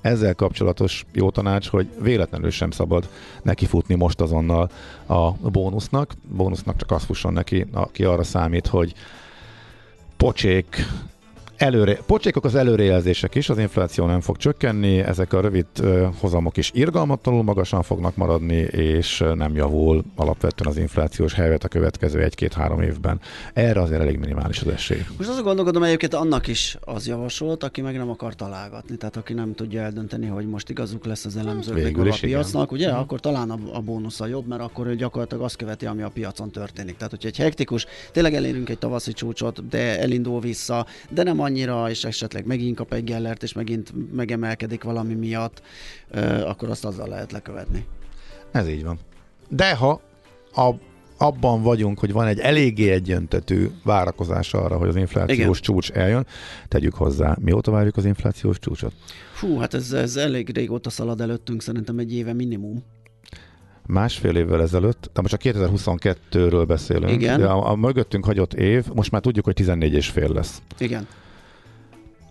ezzel kapcsolatos jó tanács, hogy véletlenül sem szabad nekifutni most azonnal a bónusznak. Bónusznak csak az fusson neki, aki arra számít, hogy pocsék, előre, pocsékok az előrejelzések is, az infláció nem fog csökkenni, ezek a rövid hozamok is irgalmatlanul magasan fognak maradni, és nem javul alapvetően az inflációs helyzet a következő egy-két-három évben. Erre azért elég minimális az esély. Most azon gondolkodom, egyébként annak is az javasolt, aki meg nem akar találgatni, tehát aki nem tudja eldönteni, hogy most igazuk lesz az elemzőknek a piacnak, ugye, akkor talán a, a bónusza jobb, mert akkor ő gyakorlatilag azt követi, ami a piacon történik. Tehát, hogyha egy hektikus, tényleg elérünk egy tavaszi csúcsot, de elindul vissza, de nem annyira, és esetleg megint kap egy gellert, és megint megemelkedik valami miatt, akkor azt azzal lehet lekövetni. Ez így van. De ha a, abban vagyunk, hogy van egy eléggé egyöntetű várakozás arra, hogy az inflációs Igen. csúcs eljön, tegyük hozzá, mióta várjuk az inflációs csúcsot? Fú, hát ez, ez elég régóta szalad előttünk, szerintem egy éve minimum. Másfél évvel ezelőtt, de most csak 2022-ről beszélünk, Igen. de a, a mögöttünk hagyott év, most már tudjuk, hogy 14 és fél lesz. Igen.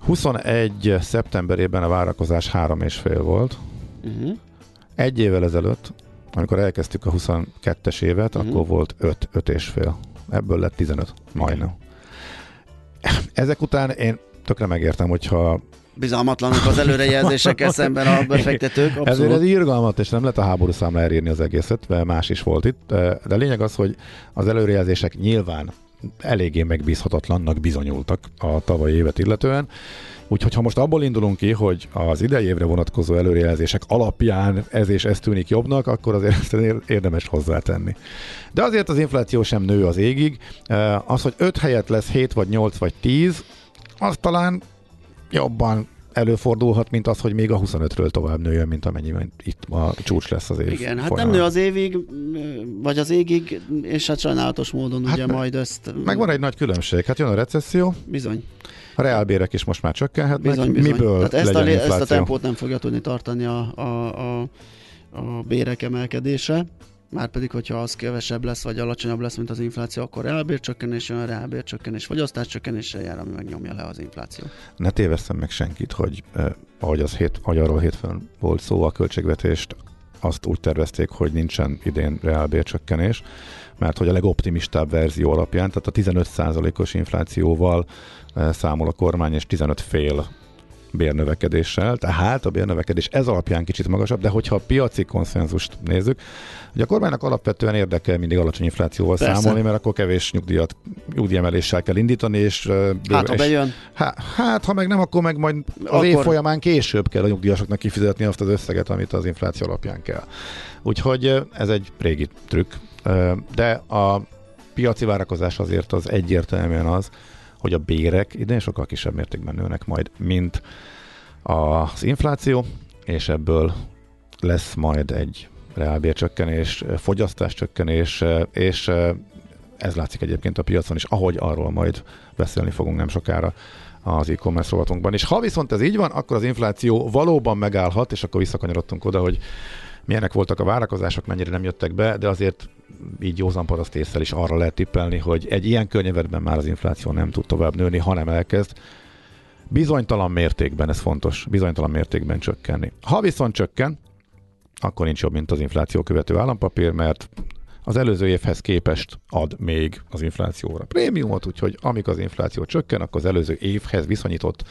21 szeptemberében a várakozás három és fél volt. Uh-huh. Egy évvel ezelőtt, amikor elkezdtük a 22-es évet, Mhm. akkor volt 5, 5 és fél. Ebből lett 15, majdnem. Ezek után én tökre megértem, hogyha Bizalmatlanok az előrejelzésekkel szemben a befektetők, Ezért abszolút. ez írgalmat, és nem lehet a háború számla elírni az egészet, mert más is volt itt. De lényeg az, hogy az előrejelzések nyilván eléggé megbízhatatlannak bizonyultak a tavalyi évet illetően. Úgyhogy ha most abból indulunk ki, hogy az idei évre vonatkozó előrejelzések alapján ez és ez tűnik jobbnak, akkor azért ezt ér- érdemes hozzátenni. De azért az infláció sem nő az égig. Az, hogy 5 helyett lesz 7 vagy 8 vagy 10, az talán jobban előfordulhat, mint az, hogy még a 25-ről tovább nőjön, mint amennyiben itt a csúcs lesz az év Igen, hát folyamán. nem nő az évig, vagy az égig, és hát sajnálatos módon Hát ugye me- majd ezt... Meg van egy nagy különbség. Hát jön a recesszió, Bizony, a reálbérek is most már csökkenhetnek. bizony, bizony. Miből Tehát ezt a, lé- ezt a infláció? tempót nem fogja tudni tartani a, a, a, a bérek emelkedése. Márpedig, hogyha az kevesebb lesz, vagy alacsonyabb lesz, mint az infláció, akkor reálbércsökkenés jön, reálbércsökkenés fogyasztáscsökkenéssel jár, ami megnyomja le az infláció. Ne tévesszem meg senkit, hogy eh, ahogy, az hét, ahogy arról hétfőn volt szó a költségvetést, azt úgy tervezték, hogy nincsen idén reálbércsökkenés, mert hogy a legoptimistább verzió alapján, tehát a 15%-os inflációval számol a kormány, és 15 fél bérnövekedéssel, tehát a bérnövekedés ez alapján kicsit magasabb, de hogyha a piaci konszenzust nézzük, hogy a kormánynak alapvetően érdekel mindig alacsony inflációval Persze. számolni, mert akkor kevés nyugdíjat, nyugdíjemeléssel kell indítani, és, Hát, ha és bejön, Há, hát, ha meg nem, akkor meg majd az Akkor- év folyamán később kell a nyugdíjasoknak kifizetni azt az összeget, amit az infláció alapján kell. Úgyhogy ez egy régi trükk, de a piaci várakozás azért az egyértelműen az, hogy a bérek idén sokkal kisebb mértékben nőnek majd, mint az infláció, és ebből lesz majd egy reálbércsökkenés, fogyasztáscsökkenés, és ez látszik egyébként a piacon is, ahogy arról majd beszélni fogunk nem sokára az e-commerce rovatunkban. És ha viszont ez így van, akkor az infláció valóban megállhat, és akkor visszakanyarodtunk oda, hogy milyenek voltak a várakozások, mennyire nem jöttek be, de azért így józan paraszt is arra lehet tippelni, hogy egy ilyen környezetben már az infláció nem tud tovább nőni, hanem elkezd bizonytalan mértékben, ez fontos, bizonytalan mértékben csökkenni. Ha viszont csökken, akkor nincs jobb, mint az infláció követő állampapír, mert az előző évhez képest ad még az inflációra prémiumot, úgyhogy amikor az infláció csökken, akkor az előző évhez viszonyított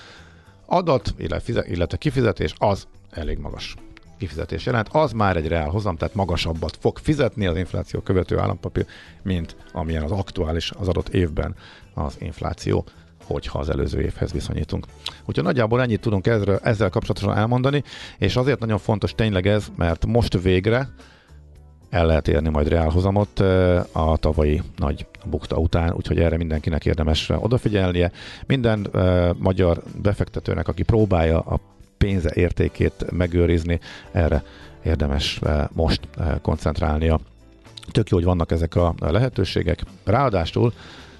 adat, illetve kifizetés az elég magas kifizetés jelent, az már egy reál hozam, tehát magasabbat fog fizetni az infláció követő állampapír, mint amilyen az aktuális az adott évben az infláció hogyha az előző évhez viszonyítunk. Úgyhogy nagyjából ennyit tudunk ezzel, ezzel kapcsolatosan elmondani, és azért nagyon fontos tényleg ez, mert most végre el lehet érni majd reálhozamot a tavalyi nagy bukta után, úgyhogy erre mindenkinek érdemes odafigyelnie. Minden magyar befektetőnek, aki próbálja a pénze értékét megőrizni, erre érdemes uh, most uh, koncentrálnia. Tök jó, hogy vannak ezek a lehetőségek. Ráadásul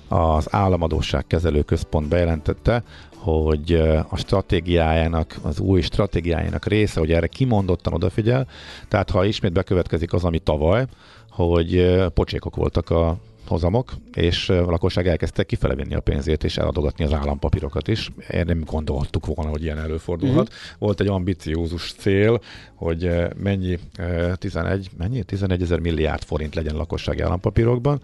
az államadóság kezelő központ bejelentette, hogy a stratégiájának, az új stratégiájának része, hogy erre kimondottan odafigyel, tehát ha ismét bekövetkezik az, ami tavaly, hogy pocsékok voltak a hozamok, és a lakosság elkezdte kifele vinni a pénzét, és eladogatni az állampapírokat is. Én nem gondoltuk volna, hogy ilyen előfordulhat. Uh-huh. Volt egy ambiciózus cél, hogy mennyi, 11, mennyi? 11 ezer milliárd forint legyen lakossági állampapírokban.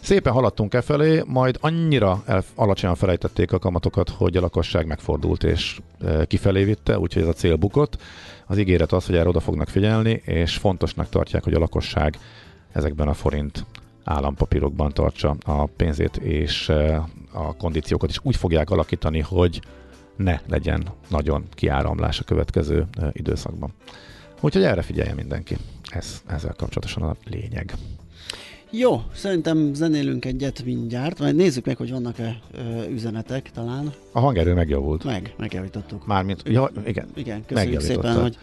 Szépen haladtunk e felé, majd annyira el, alacsonyan felejtették a kamatokat, hogy a lakosság megfordult és e, kifelé vitte, úgyhogy ez a cél bukott. Az ígéret az, hogy erre oda fognak figyelni, és fontosnak tartják, hogy a lakosság ezekben a forint állampapírokban tartsa a pénzét, és e, a kondíciókat is úgy fogják alakítani, hogy ne legyen nagyon kiáramlás a következő e, időszakban. Úgyhogy erre figyelje mindenki. Ez ezzel kapcsolatosan a lényeg. Jó, szerintem zenélünk egyet mindjárt, majd nézzük meg, hogy vannak-e ö, üzenetek talán. A hangerő megjavult. Meg, megjavítottuk. Mármint, ja, igen. Igen, köszönjük szépen, hogy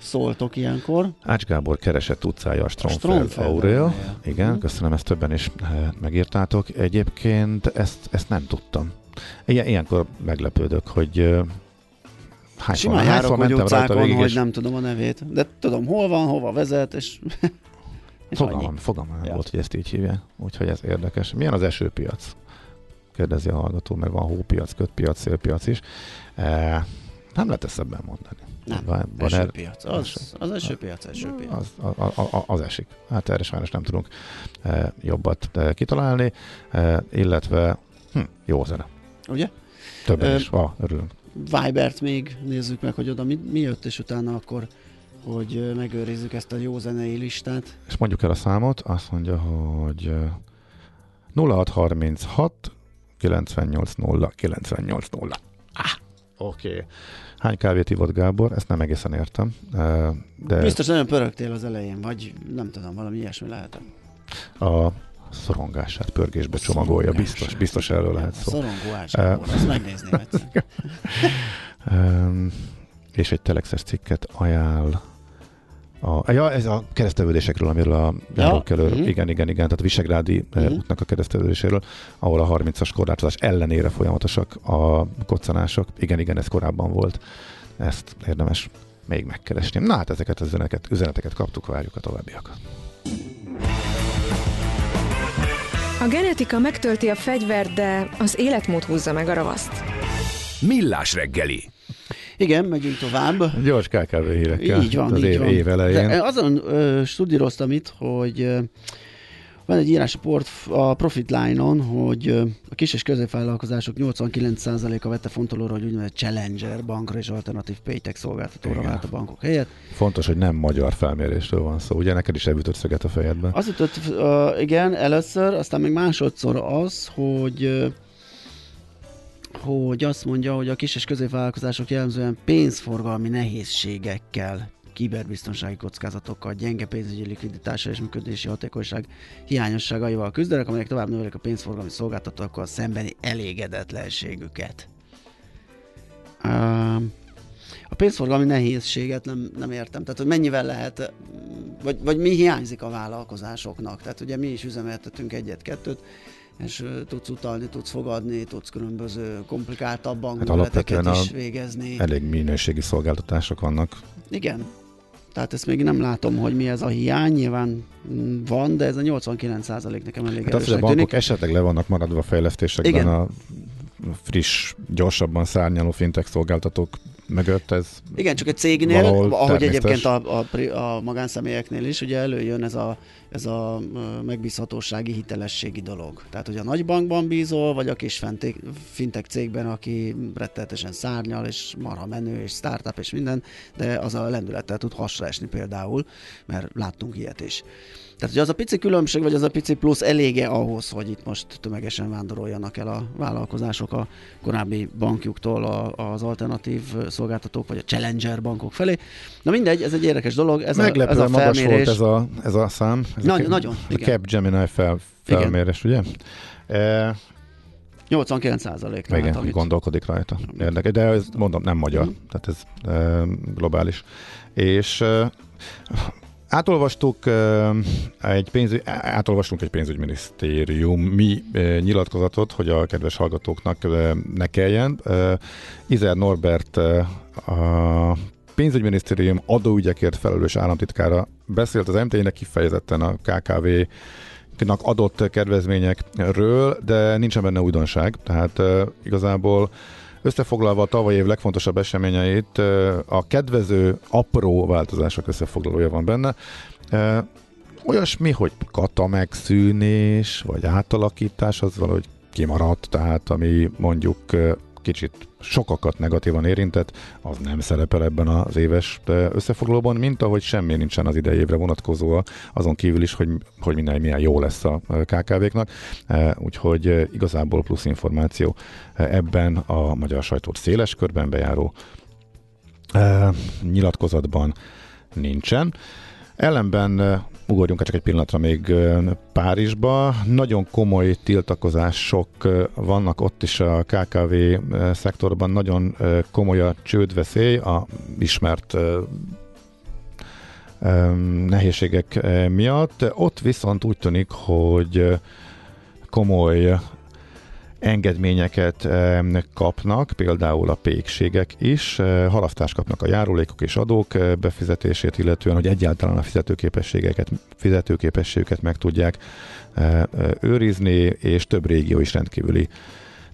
szóltok ilyenkor. Ács Gábor keresett utcája a Stromfeld, Aurea. Igen, hm. köszönöm, ezt többen is eh, megírtátok. Egyébként ezt, ezt nem tudtam. Ilyen, ilyenkor meglepődök, hogy uh, hányszor, Simán járok, hogy utcákon, hogy nem tudom a nevét, de tudom hol van, hova vezet, és Fogalmam, fogalmam ja. volt, hogy ezt így hívják. Úgyhogy ez érdekes. Milyen az esőpiac? Kérdezi a hallgató, mert van hópiac, kötpiac, szélpiac is. E, nem lehet ezt ebben mondani. Nem, van, van esőpiac. Er... Az, az esőpiac, esőpiac. Az, az, az, az esik. Hát erre sajnos nem tudunk e, jobbat e, kitalálni, e, illetve hm, jó zene. Ugye? Többen is. Ah, örülünk. Vibert még nézzük meg, hogy oda mi, mi jött, és utána akkor hogy megőrizzük ezt a jó zenei listát. És mondjuk el a számot, azt mondja, hogy 0636 980 980. Ah, oké. Okay. Hány kávét ivott Gábor? Ezt nem egészen értem. De... Biztos nagyon pörögtél az elején, vagy nem tudom, valami ilyesmi lehet. A szorongását pörgésbe csomagolja, biztos, biztos erről lehet szó. Szorongó uh, ezt megnézném egyszer. és egy telexes cikket ajánl a, ja, ez a keresztelődésekről, amiről a járókelő, ja. uh-huh. igen, igen, igen, tehát a Visegrádi uh-huh. útnak a keresztelődéséről, ahol a 30-as korlátozás ellenére folyamatosak a koccanások. Igen, igen, ez korábban volt. Ezt érdemes még megkeresni. Na hát ezeket az üzeneteket, üzeneteket kaptuk, várjuk a továbbiakat. A genetika megtölti a fegyvert, de az életmód húzza meg a ravaszt. Millás reggeli igen, megyünk tovább. Gyors KKV hírekkel. Így van, az így év, van. év elején. De azon uh, studíroztam itt, hogy van egy írás port, a Profit Line-on, hogy a kis és középvállalkozások 89%-a vette fontolóra, hogy úgynevezett Challenger bankra és alternatív paytech szolgáltatóra vált a bankok helyett. Fontos, hogy nem magyar felmérésről van szó. Ugye neked is elütött szöget a fejedben? Az ütött, uh, igen, először, aztán még másodszor az, hogy uh, hogy azt mondja, hogy a kis és középvállalkozások jellemzően pénzforgalmi nehézségekkel kiberbiztonsági kockázatokkal, gyenge pénzügyi likviditással és működési hatékonyság hiányosságaival küzdenek, amelyek tovább növelik a pénzforgalmi szolgáltatókkal szembeni elégedetlenségüket. A pénzforgalmi nehézséget nem, nem értem. Tehát, hogy mennyivel lehet, vagy, vagy mi hiányzik a vállalkozásoknak. Tehát ugye mi is üzemeltetünk egyet-kettőt, és tudsz utalni, tudsz fogadni, tudsz különböző komplikáltabb bankműveleteket hát is végezni. Elég minőségi szolgáltatások vannak. Igen. Tehát ezt még nem látom, hogy mi ez a hiány, nyilván van, de ez a 89 nekem elég hát az, hogy a bankok tűnik. esetleg le vannak maradva a fejlesztésekben Igen. a friss, gyorsabban szárnyaló fintech szolgáltatók mögött ez Igen, csak egy cégnél, ahogy egyébként a, a, a magánszemélyeknél is, ugye előjön ez a, ez a megbízhatósági, hitelességi dolog. Tehát, hogy a nagy bankban bízol, vagy a kis fintek cégben, aki rettenetesen szárnyal, és marha menő, és startup, és minden, de az a lendülettel tud hasra esni például, mert láttunk ilyet is. Tehát, hogy az a pici különbség, vagy az a pici plusz elége ahhoz, hogy itt most tömegesen vándoroljanak el a vállalkozások a korábbi bankjuktól az alternatív szolgáltatók, vagy a challenger bankok felé. Na mindegy, ez egy érdekes dolog. Ez Meglepően a, ez a magas felmérés. volt ez a, ez a szám. Ez Nagy, a, nagyon, A igen. Capgemini fel, felmérés, ugye? E, 89 százalék. igen, amit... gondolkodik rajta. Érdekes, de ez mondom, nem magyar, Mhm. tehát ez e, globális. És e, átolvastuk egy pénzügy, átolvastunk egy pénzügyminisztériumi nyilatkozatot, hogy a kedves hallgatóknak ne kelljen. Izer Norbert a pénzügyminisztérium adóügyekért felelős államtitkára beszélt az MT-nek kifejezetten a KKV nak adott kedvezményekről, de nincsen benne újdonság, tehát igazából összefoglalva a tavaly év legfontosabb eseményeit, a kedvező apró változások összefoglalója van benne. Olyasmi, hogy kata megszűnés, vagy átalakítás, az valahogy kimaradt, tehát ami mondjuk kicsit sokakat negatívan érintett, az nem szerepel ebben az éves összefoglalóban, mint ahogy semmi nincsen az idei évre vonatkozóan, azon kívül is, hogy, hogy minden milyen jó lesz a KKV-knak, úgyhogy igazából plusz információ ebben a magyar sajtót széles körben bejáró nyilatkozatban nincsen. Ellenben ugorjunk csak egy pillanatra még Párizsba. Nagyon komoly tiltakozások vannak ott is a KKV szektorban, nagyon komoly a csődveszély, a ismert nehézségek miatt. Ott viszont úgy tűnik, hogy komoly engedményeket kapnak, például a pékségek is, halasztást kapnak a járulékok és adók befizetését, illetően, hogy egyáltalán a fizetőképességeket, fizetőképességüket meg tudják őrizni, és több régió is rendkívüli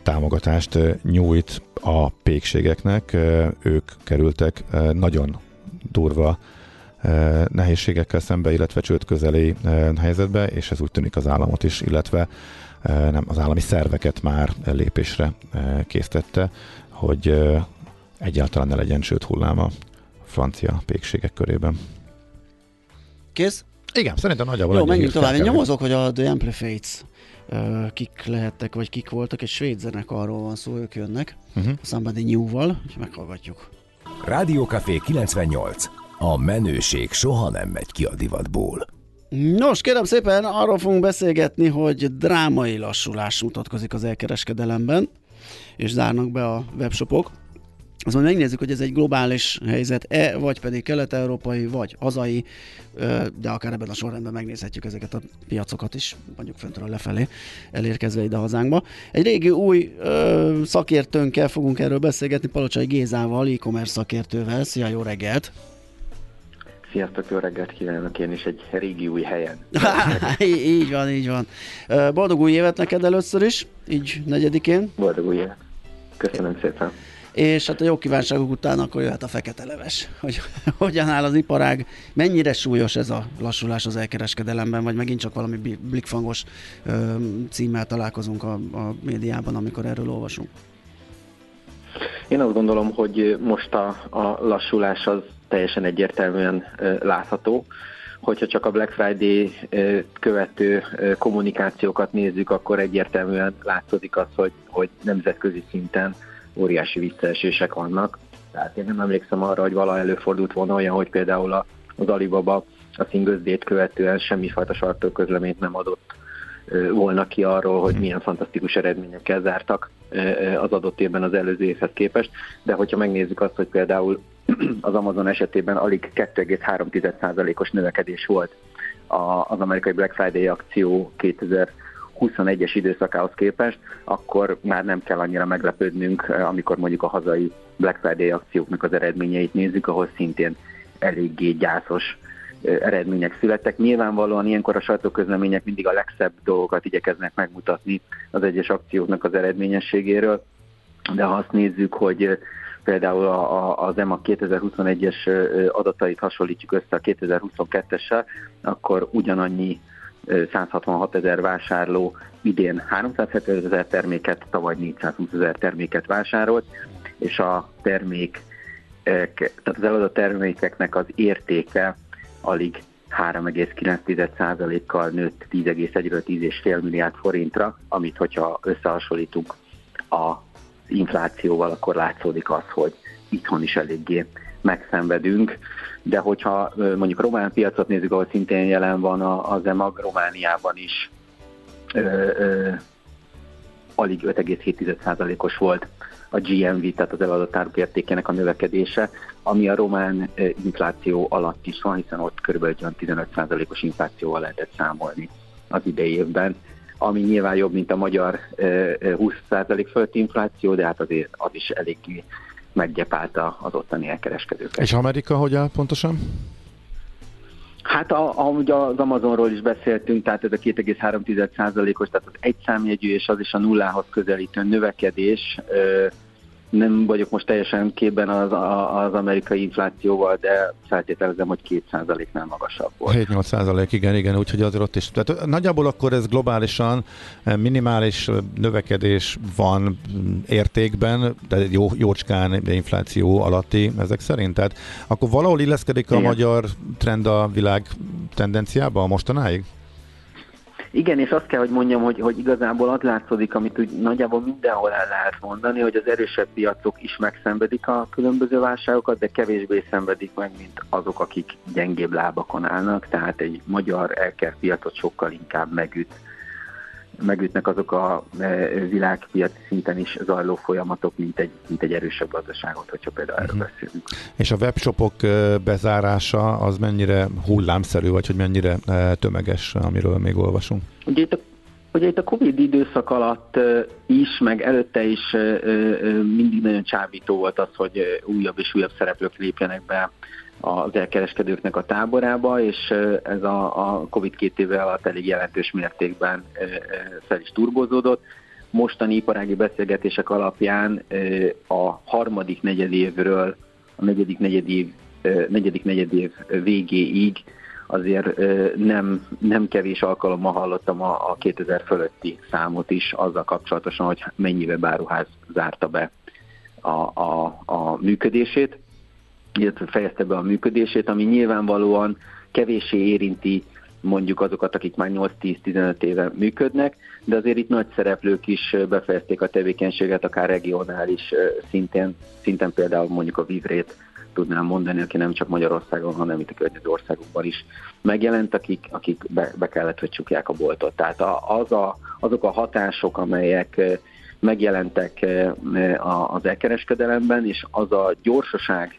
támogatást nyújt a pékségeknek. Ők kerültek nagyon durva nehézségekkel szembe, illetve csőd közeli helyzetbe, és ez úgy tűnik az államot is, illetve nem, az állami szerveket már lépésre késztette, hogy egyáltalán ne legyen csőd hullám a francia pékségek körében. Kész? Igen, szerintem nagyjából Jó, menjünk tovább. Én nyomozok, hogy a The Amplifates kik lehettek, vagy kik voltak, egy svéd zenek arról van szó, ők jönnek, uh-huh. a Somebody New-val, úgyhogy meghallgatjuk. Rádiókafé 98. A menőség soha nem megy ki a divatból. Nos, kérem szépen, arról fogunk beszélgetni, hogy drámai lassulás mutatkozik az elkereskedelemben, és zárnak be a webshopok. Azon megnézzük, hogy ez egy globális helyzet-e, vagy pedig kelet-európai, vagy hazai, de akár ebben a sorrendben megnézhetjük ezeket a piacokat is, mondjuk föntről lefelé, elérkezve ide hazánkba. Egy régi új ö, szakértőnkkel fogunk erről beszélgetni, Palocsai Gézával, e-commerce szakértővel. Szia, jó reggelt! Sziasztok, jó reggelt kívánok én is egy régi új helyen. így van, így van. Boldog új évet neked először is, így negyedikén. Boldog új évet. Köszönöm szépen. És hát a jó kívánságok után akkor jöhet a fekete leves, hogy hogyan áll az iparág, mennyire súlyos ez a lassulás az elkereskedelemben, vagy megint csak valami blikfangos ö, címmel találkozunk a, a médiában, amikor erről olvasunk. Én azt gondolom, hogy most a, a lassulás az teljesen egyértelműen látható. Hogyha csak a Black Friday követő kommunikációkat nézzük, akkor egyértelműen látszik az, hogy, hogy nemzetközi szinten óriási visszaesések vannak. Tehát én nem emlékszem arra, hogy valaha előfordult volna olyan, hogy például az Alibaba a Day-t követően semmifajta sartóközleményt nem adott volna ki arról, hogy milyen fantasztikus eredményekkel zártak az adott évben az előző évhez képest, de hogyha megnézzük azt, hogy például az Amazon esetében alig 2,3%-os növekedés volt az amerikai Black Friday akció 2021-es időszakához képest, akkor már nem kell annyira meglepődnünk, amikor mondjuk a hazai Black Friday akcióknak az eredményeit nézzük, ahol szintén eléggé gyászos eredmények születtek. Nyilvánvalóan ilyenkor a sajtóközlemények mindig a legszebb dolgokat igyekeznek megmutatni az egyes akcióknak az eredményességéről, de ha azt nézzük, hogy például az EMA 2021-es adatait hasonlítjuk össze a 2022-essel, akkor ugyanannyi 166 ezer vásárló idén 370 ezer terméket, tavaly 420 ezer terméket vásárolt, és a termék, tehát az eladott termékeknek az értéke alig 3,9%-kal nőtt 10,1-ről 10,5 milliárd forintra, amit hogyha összehasonlítunk az inflációval, akkor látszódik az, hogy itthon is eléggé megszenvedünk, de hogyha mondjuk a román piacot nézzük, ahol szintén jelen van az EMAG, Romániában is alig 5,7%-os volt a GMV, tehát az eladott áruk a növekedése, ami a román infláció alatt is van, hiszen ott kb. 15%-os inflációval lehetett számolni az idei évben, ami nyilván jobb, mint a magyar 20% fölötti infláció, de hát azért az is eléggé meggyepálta az ottani elkereskedőket. És Amerika hogy áll pontosan? Hát ahogy az Amazonról is beszéltünk, tehát ez a 2,3%-os, tehát az egy számjegyű és az is a nullához közelítő növekedés nem vagyok most teljesen képben az, az amerikai inflációval, de feltételezem, hogy 2%-nál magasabb volt. 7-8% igen, igen, úgyhogy azért ott is. Tehát nagyjából akkor ez globálisan eh, minimális eh, növekedés van mm, értékben, de jó, jócskán infláció alatti ezek szerint. Tehát akkor valahol illeszkedik a igen. magyar trend a világ tendenciába mostanáig? Igen, és azt kell, hogy mondjam, hogy, hogy igazából az látszódik, amit úgy nagyjából mindenhol el lehet mondani, hogy az erősebb piacok is megszenvedik a különböző válságokat, de kevésbé szenvedik meg, mint azok, akik gyengébb lábakon állnak, tehát egy magyar elker piacot sokkal inkább megüt megütnek azok a e, világpiaci szinten is zajló folyamatok, mint egy, mint egy erősebb gazdaságot, hogyha például erről uh-huh. beszélünk. És a webshopok e, bezárása az mennyire hullámszerű, vagy hogy mennyire e, tömeges, amiről még olvasunk? Ugye itt a Ugye itt a Covid időszak alatt is, meg előtte is mindig nagyon csábító volt az, hogy újabb és újabb szereplők lépjenek be az elkereskedőknek a táborába, és ez a, a Covid két éve alatt elég jelentős mértékben fel is turbozódott. Mostani iparági beszélgetések alapján a harmadik negyedévről a negyedik negyedév, negyedik negyedév végéig azért nem, nem kevés alkalommal hallottam a, a 2000 fölötti számot is azzal kapcsolatosan, hogy mennyibe báruház zárta be a, a, a működését illetve fejezte be a működését, ami nyilvánvalóan kevéssé érinti mondjuk azokat, akik már 8-10-15 éve működnek, de azért itt nagy szereplők is befejezték a tevékenységet, akár regionális szinten, szinten például mondjuk a Vivrét tudnám mondani, aki nem csak Magyarországon, hanem itt a környező országokban is megjelent, akik, akik be, be kellett, hogy csukják a boltot. Tehát az a, azok a hatások, amelyek megjelentek az elkereskedelemben, és az a gyorsaság,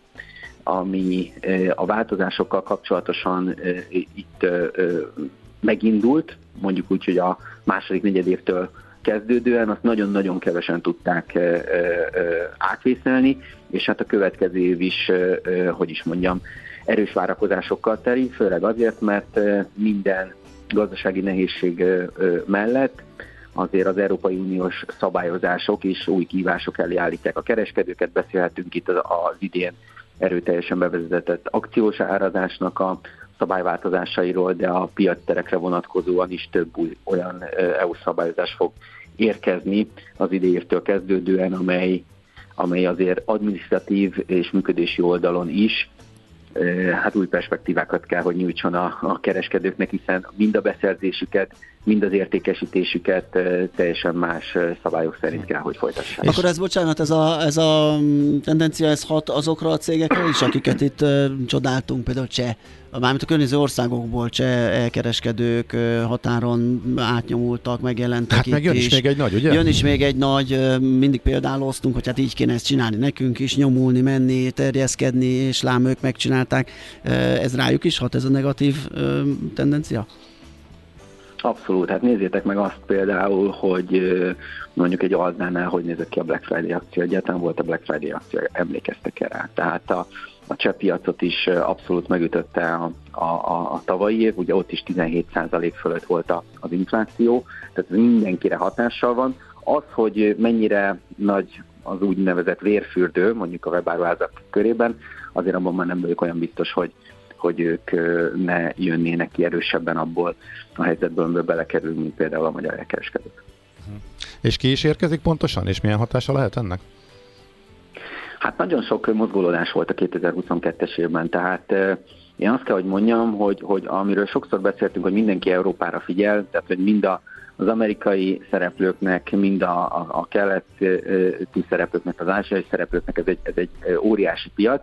ami a változásokkal kapcsolatosan itt megindult, mondjuk úgy, hogy a második negyedévtől kezdődően, azt nagyon-nagyon kevesen tudták átvészelni, és hát a következő év is, hogy is mondjam, erős várakozásokkal teri, főleg azért, mert minden gazdasági nehézség mellett azért az Európai Uniós szabályozások is új kívások elé állítják a kereskedőket. Beszélhetünk itt az idén erőteljesen bevezetett akciós árazásnak a szabályváltozásairól, de a piacterekre vonatkozóan is több új olyan EU szabályozás fog érkezni az idejévtől kezdődően, amely, amely azért administratív és működési oldalon is hát új perspektívákat kell, hogy nyújtson a, a kereskedőknek, hiszen mind a beszerzésüket, mind az értékesítésüket teljesen más szabályok szerint kell, hogy folytassák. Akkor ez, bocsánat, ez a, ez a tendencia, ez hat azokra a cégekre is, akiket itt csodáltunk, például Cseh, mármint a környező országokból cseh elkereskedők határon átnyomultak, megjelentek Hát itt meg jön is. is még egy nagy, ugye? Jön is még egy nagy, mindig példáloztunk, hogy hát így kéne ezt csinálni nekünk is, nyomulni, menni, terjeszkedni, és lám ők megcsinálták. Ez rájuk is hat, ez a negatív tendencia? Abszolút, hát nézzétek meg azt például, hogy mondjuk egy Alznánál hogy nézett ki a Black Friday akció, egyáltalán volt a Black Friday akció, emlékeztek erre. Tehát a, a cseh piacot is abszolút megütötte a, a, a, a tavalyi év, ugye ott is 17% fölött volt a, az infláció, tehát mindenkire hatással van. Az, hogy mennyire nagy az úgynevezett vérfürdő, mondjuk a webáruházak körében, azért abban már nem vagyok olyan biztos, hogy hogy ők ne jönnének ki erősebben abból a helyzetből, amiben belekerül, mint például a magyar elkereskedők. És ki is érkezik pontosan, és milyen hatása lehet ennek? Hát nagyon sok mozgolódás volt a 2022-es évben, tehát Én azt kell, hogy mondjam, hogy, hogy amiről sokszor beszéltünk, hogy mindenki Európára figyel, tehát hogy mind a, az amerikai szereplőknek, mind a, a, a keleti szereplőknek, az ázsiai szereplőknek ez egy, ez egy óriási piac,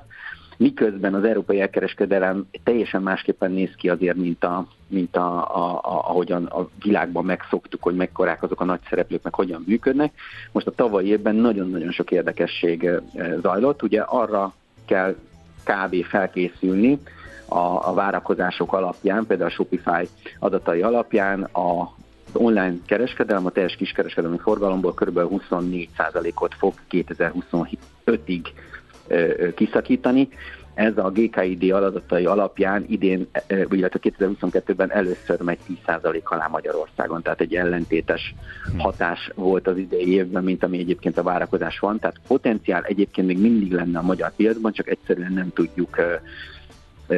miközben az európai elkereskedelem teljesen másképpen néz ki azért, mint, a, mint a, a, a, ahogyan a világban megszoktuk, hogy mekkorák azok a nagy szereplők, meg hogyan működnek. Most a tavalyi évben nagyon-nagyon sok érdekesség zajlott. Ugye arra kell kb. felkészülni, a, a várakozások alapján, például a Shopify adatai alapján a az online kereskedelem, a teljes kiskereskedelmi forgalomból kb. 24%-ot fog 2025-ig kiszakítani. Ez a GKID adatai alapján idén, illetve 2022-ben először megy 10% alá Magyarországon, tehát egy ellentétes hatás volt az idei évben, mint ami egyébként a várakozás van. Tehát potenciál egyébként még mindig lenne a magyar piacban, csak egyszerűen nem tudjuk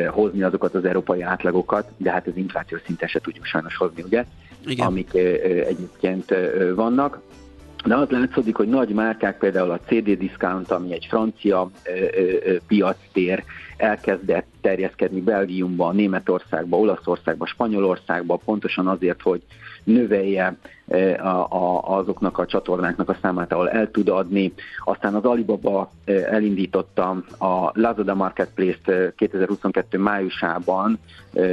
hozni azokat az európai átlagokat, de hát az infláció szinten se tudjuk sajnos hozni, ugye? Igen. Amik egyébként vannak. De az látszódik, hogy nagy márkák, például a CD Discount, ami egy francia ö, piactér, elkezdett terjeszkedni Belgiumba, Németországba, Olaszországba, Spanyolországba, pontosan azért, hogy növelje a, azoknak a csatornáknak a számát, ahol el tud adni. Aztán az Alibaba elindította a Lazada Marketplace-t 2022 májusában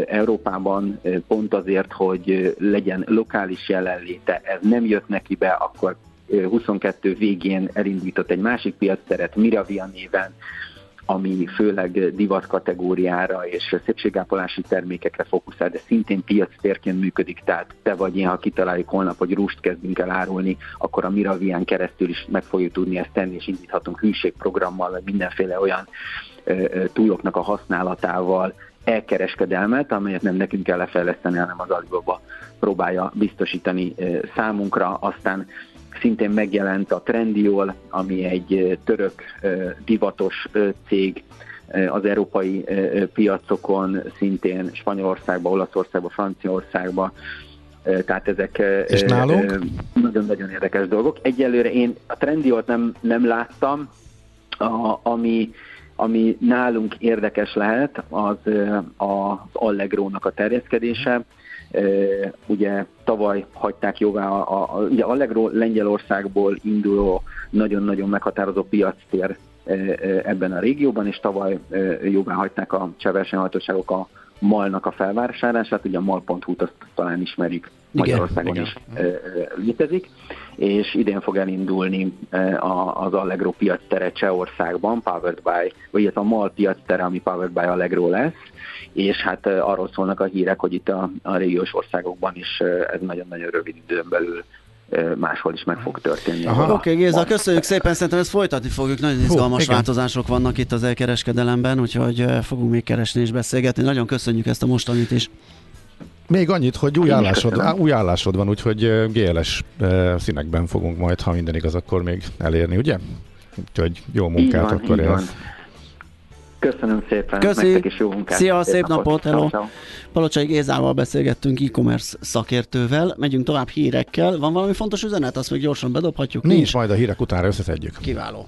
Európában pont azért, hogy legyen lokális jelenléte. Ez nem jött neki be, akkor 22 végén elindított egy másik piacteret Miravia néven, ami főleg divat kategóriára és szépségápolási termékekre fókuszál, de szintén piac térként működik, tehát te vagy én, ha kitaláljuk holnap, hogy rúst kezdünk el árulni, akkor a Miravian keresztül is meg fogjuk tudni ezt tenni, és indíthatunk hűségprogrammal, vagy mindenféle olyan túloknak a használatával elkereskedelmet, amelyet nem nekünk kell lefejleszteni, hanem az Alibaba próbálja biztosítani számunkra. Aztán szintén megjelent a Trendiol, ami egy török divatos cég, az európai piacokon, szintén Spanyolországba, Olaszországba, Franciaországba, tehát ezek nagyon-nagyon érdekes dolgok. Egyelőre én a Trendiolt nem, nem láttam, a, ami, ami nálunk érdekes lehet, az az Allegro-nak a terjeszkedése. Ugye tavaly hagyták jóvá, a, a, ugye Allegro Lengyelországból induló nagyon-nagyon meghatározó piactér ebben a régióban, és tavaly jóvá hagyták a cseversenyhajtóságok a MAL-nak a felvásárlását, ugye a mal.hu-t azt talán ismerjük, Magyarországon igen, is igen. létezik, és idén fog elindulni az Allegro piactere Csehországban, powered by, vagy a MAL piactere, ami powered by Allegro lesz, és hát arról szólnak a hírek, hogy itt a, a régiós országokban is ez nagyon-nagyon rövid időn belül máshol is meg fog történni. Oké, okay, Géza, köszönjük szépen, szerintem ezt folytatni fogjuk. Nagyon izgalmas Hú, változások vannak itt az elkereskedelemben, úgyhogy fogunk még keresni és beszélgetni. Nagyon köszönjük ezt a mostanit is. Még annyit, hogy új állásod, á, új állásod van, úgyhogy GLS színekben fogunk majd, ha minden igaz, akkor még elérni, ugye? Úgyhogy jó munkát van, akkor ez. Köszönöm szépen, Köszi. nektek is jó munkát. Szia, szép, szép napot, napot hello. Palocsai Gézával beszélgettünk e-commerce szakértővel, megyünk tovább hírekkel. Van valami fontos üzenet, azt még gyorsan bedobhatjuk? Nincs, Nincs. majd a hírek után összeszedjük. Kiváló.